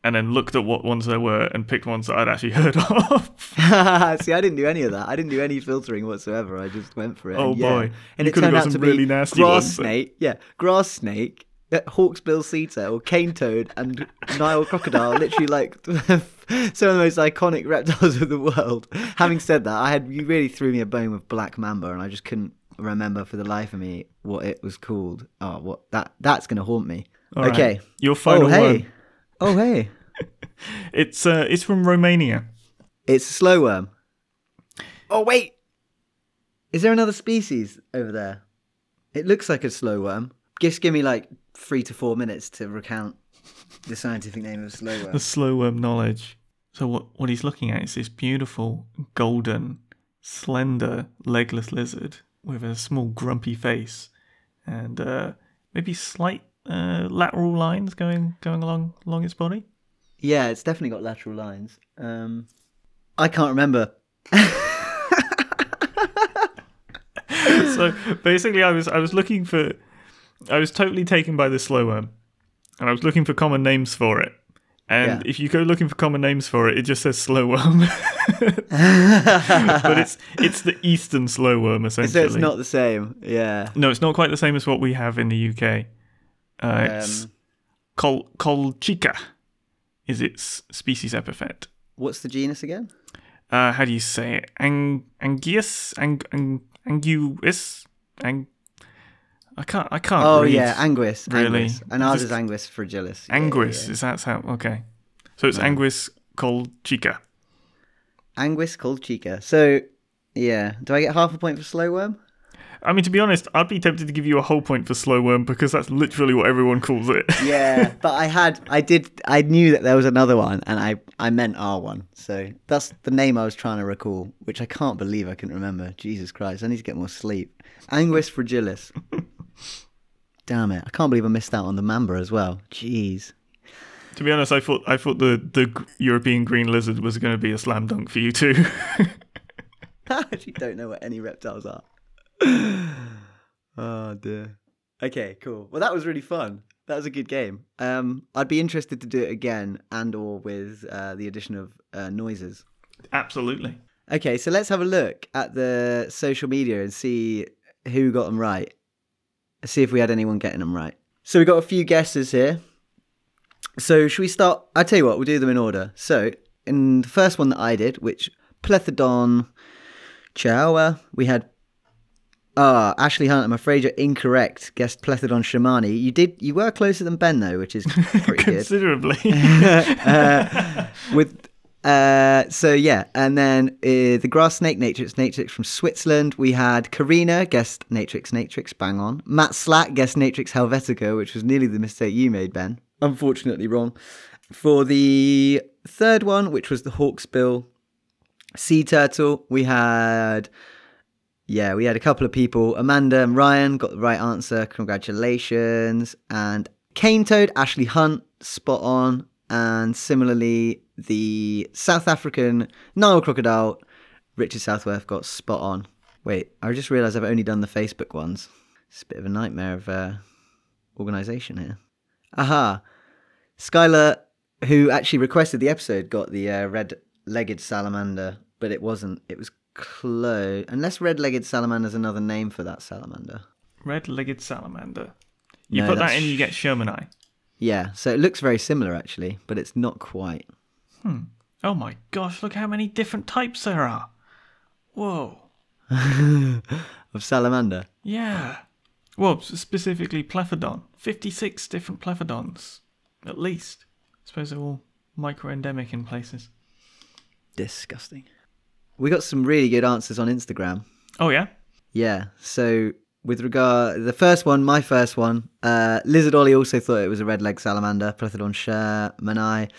Speaker 2: and then looked at what ones there were and picked ones that I'd actually [LAUGHS] heard of. [LAUGHS]
Speaker 1: See, I didn't do any of that. I didn't do any filtering whatsoever. I just went for it.
Speaker 2: Oh,
Speaker 1: and yeah.
Speaker 2: boy.
Speaker 1: And
Speaker 2: You
Speaker 1: it turned out to
Speaker 2: really
Speaker 1: be
Speaker 2: nasty
Speaker 1: grass
Speaker 2: ones.
Speaker 1: snake. Yeah, grass snake, uh, hawksbill sea turtle, cane toad, and Nile crocodile. literally, like [LAUGHS] some of the most iconic reptiles of the world. Having said that, I had you really threw me a bone with black mamba, and I just couldn't remember for the life of me what it was called. Oh, what that that's gonna haunt me.
Speaker 2: All right.
Speaker 1: okay.
Speaker 2: Your final
Speaker 1: oh hey.
Speaker 2: one.
Speaker 1: Oh hey. [LAUGHS]
Speaker 2: It's uh, it's from Romania.
Speaker 1: It's a slow worm. Oh wait, is there another species over there? It looks like a slow worm. Just give me like three to four minutes to recount the scientific name of slow worm.
Speaker 2: The slow worm knowledge. So what what he's looking at is this beautiful golden, slender, legless lizard with a small grumpy face and uh, maybe slight uh, lateral lines going going along along its body.
Speaker 1: Yeah, it's definitely got lateral lines. Um, I can't remember. [LAUGHS]
Speaker 2: so basically, I was I was looking for, I was totally taken by the slow worm, and I was looking for common names for it. And
Speaker 1: Yeah.
Speaker 2: if you go looking for common names for it, it just says slow worm. [LAUGHS] but it's it's the eastern slow worm essentially. [LAUGHS]
Speaker 1: So it's not the same. Yeah.
Speaker 2: No, it's not quite the same as what we have in the UK. Uh, it's
Speaker 1: Um,
Speaker 2: col colchica is its species epithet.
Speaker 1: what's the genus again?
Speaker 2: Uh, how do you say it? Ang Angius Ang Ang Anguis Ang. I can't. I can't.
Speaker 1: Oh
Speaker 2: read.
Speaker 1: yeah, anguis.
Speaker 2: really.
Speaker 1: Anguis. And ours is anguis fragilis. Yeah, yeah,
Speaker 2: Anguis.
Speaker 1: yeah.
Speaker 2: Is that how? Okay. So it's Anguis colchica.
Speaker 1: Anguis colchica. So yeah, do I get half a point for slow worm?
Speaker 2: I mean, to be honest, I'd be tempted to give you a whole point for slow worm because that's literally what everyone calls it. [LAUGHS]
Speaker 1: Yeah, but I had, I did, I knew that there was another one, and I, I meant R one. So that's the name I was trying to recall, which I can't believe I couldn't remember. Jesus Christ, I need to get more sleep. Anguis fragilis. [LAUGHS] Damn it, I can't believe I missed out on the mamba as well. Jeez.
Speaker 2: to be honest, I thought I thought the the European green lizard was going to be a slam dunk for you too. [LAUGHS]
Speaker 1: I actually don't know what any reptiles are. [LAUGHS] oh dear. Okay, cool. Well, that was really fun. That was a good game. Um, I'd be interested to do it again, and or with uh, the addition of uh, noises.
Speaker 2: Absolutely.
Speaker 1: Okay, so let's have a look at the social media and see who got them right. See if we had anyone getting them right. So we got a few guesses here. So should we start? I tell you what, we'll do them in order. So in the first one that I did, which Plethodon Cheoah, we had ah Ashley Hunt. I'm afraid you're incorrect. Guessed Plethodon shermani. You did. You were closer than Ben though, which is [LAUGHS] pretty good
Speaker 2: Considerably. [LAUGHS]
Speaker 1: uh, with uh, so yeah, and then uh, the grass snake Natrix Natrix from Switzerland. We had Karina guessed Natrix Natrix, bang on. Matt Slack guessed Natrix Helvetica, which was nearly the mistake you made, Ben. Unfortunately, wrong. For the third one, which was the Hawksbill Sea Turtle, we had yeah, we had a couple of people. Amanda and Ryan got the right answer. Congratulations. And Cane Toad, Ashley Hunt, spot on. And similarly, the South African Nile Crocodile, Richard Southworth, got spot on. Wait, I just realised I've only done the Facebook ones. It's a bit of a nightmare of uh, organisation here. Aha. Skylar, who actually requested the episode, got the uh, red-legged salamander, but it wasn't. It was Unless red-legged salamander is another name for that salamander.
Speaker 2: Red-legged salamander. You
Speaker 1: No,
Speaker 2: put that in, you get shermani.
Speaker 1: Yeah, so it looks very similar actually, but it's not quite. Hmm.
Speaker 2: Oh my gosh! Look how many different types there are. Whoa. [LAUGHS]
Speaker 1: of salamander.
Speaker 2: Yeah. Well, specifically Plethodon. 56 different Plethodons. At least. I suppose they're all microendemic in places.
Speaker 1: Disgusting. We got some really good answers on Instagram.
Speaker 2: Oh, yeah?
Speaker 1: Yeah, so with regard the first one, my first one, uh, Lizard Ollie also thought it was a red leg salamander, Plethodon shermani.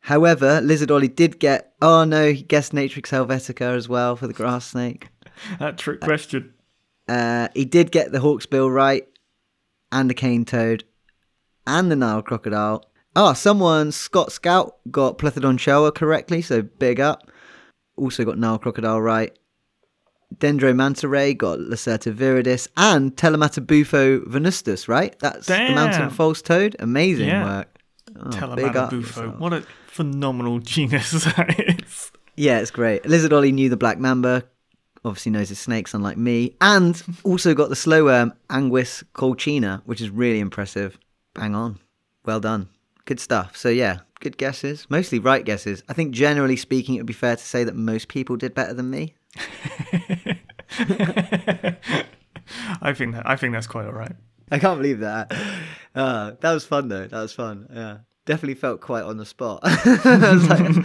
Speaker 1: However, Lizard Ollie did get oh no, he guessed Natrix Helvetica as well for the grass snake. [LAUGHS]
Speaker 2: That trick question.
Speaker 1: Uh, he did get the hawksbill right, and the cane toad, and the Nile crocodile. Oh, someone, Scott Scout, got Plethodon cheoah correctly, so big up. Also got Nile crocodile right. Dendro manta ray got Lacerta viridis and Telmatobufo venustus, right? That's the mountain false toad. Amazing
Speaker 2: Yeah.
Speaker 1: work. Oh,
Speaker 2: Tell Bufo. What a phenomenal genus [LAUGHS] that is.
Speaker 1: Yeah, it's great. Lizard Ollie knew the black mamba, obviously knows his snakes, unlike me, and also got the slow worm Anguis colchica, which is really impressive. Bang on. Well done. Good stuff. So, yeah, good guesses. Mostly right guesses. I think generally speaking, it would be fair to say that most people did better than me. [LAUGHS]
Speaker 2: I think that I think that's quite all right.
Speaker 1: I can't believe that. Uh, that was fun, though. That was fun. Yeah. Definitely felt quite on the spot. [LAUGHS] I, was like-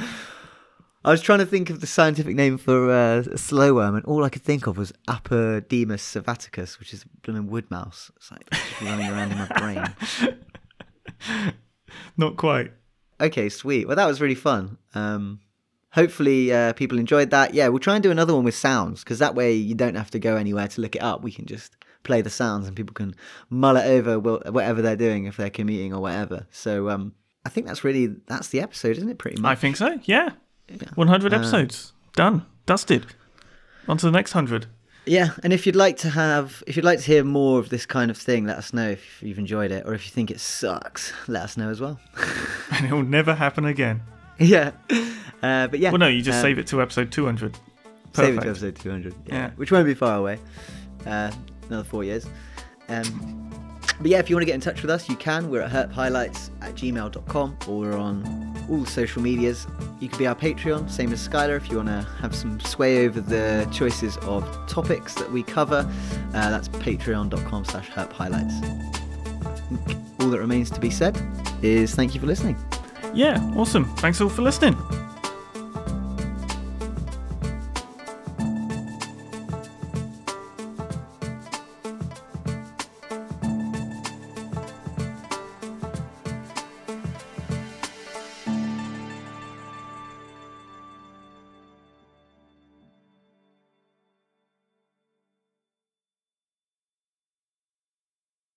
Speaker 1: [LAUGHS] I was trying to think of the scientific name for uh, a slow worm, and all I could think of was Apodemus sylvaticus, which is a blooming wood mouse. It's like running around in my brain. [LAUGHS]
Speaker 2: Not quite.
Speaker 1: Okay, sweet. Well, that was really fun. Um, hopefully, uh, people enjoyed that. Yeah, we'll try and do another one with sounds because that way you don't have to go anywhere to look it up. We can just play the sounds and people can mull it over wh- whatever they're doing if they're commuting or whatever. So um, I think that's really that's the episode, isn't it? Pretty much.
Speaker 2: I think so. Yeah. 100 episodes done, dusted. On to the next hundred.
Speaker 1: Yeah, and if you'd like to have, if you'd like to hear more of this kind of thing, let us know if you've enjoyed it, or if you think it sucks, let us know as well. [LAUGHS]
Speaker 2: And it will never happen again. [LAUGHS]
Speaker 1: yeah, uh, but yeah.
Speaker 2: Well, no, you just
Speaker 1: um,
Speaker 2: save it to episode 200.
Speaker 1: Save it to episode 200. Yeah.
Speaker 2: Yeah.
Speaker 1: Which won't be far away. Uh, another four years. Um, but yeah, if you want to get in touch with us, you can. We're at herphighlights at gmail.com or we're on all the social medias. You can be our Patreon, same as Skylar, if you want to have some sway over the choices of topics that we cover. Uh, that's patreon.com slash herphighlights. All that remains to be said is thank you for listening.
Speaker 2: Yeah, awesome. Thanks all for listening.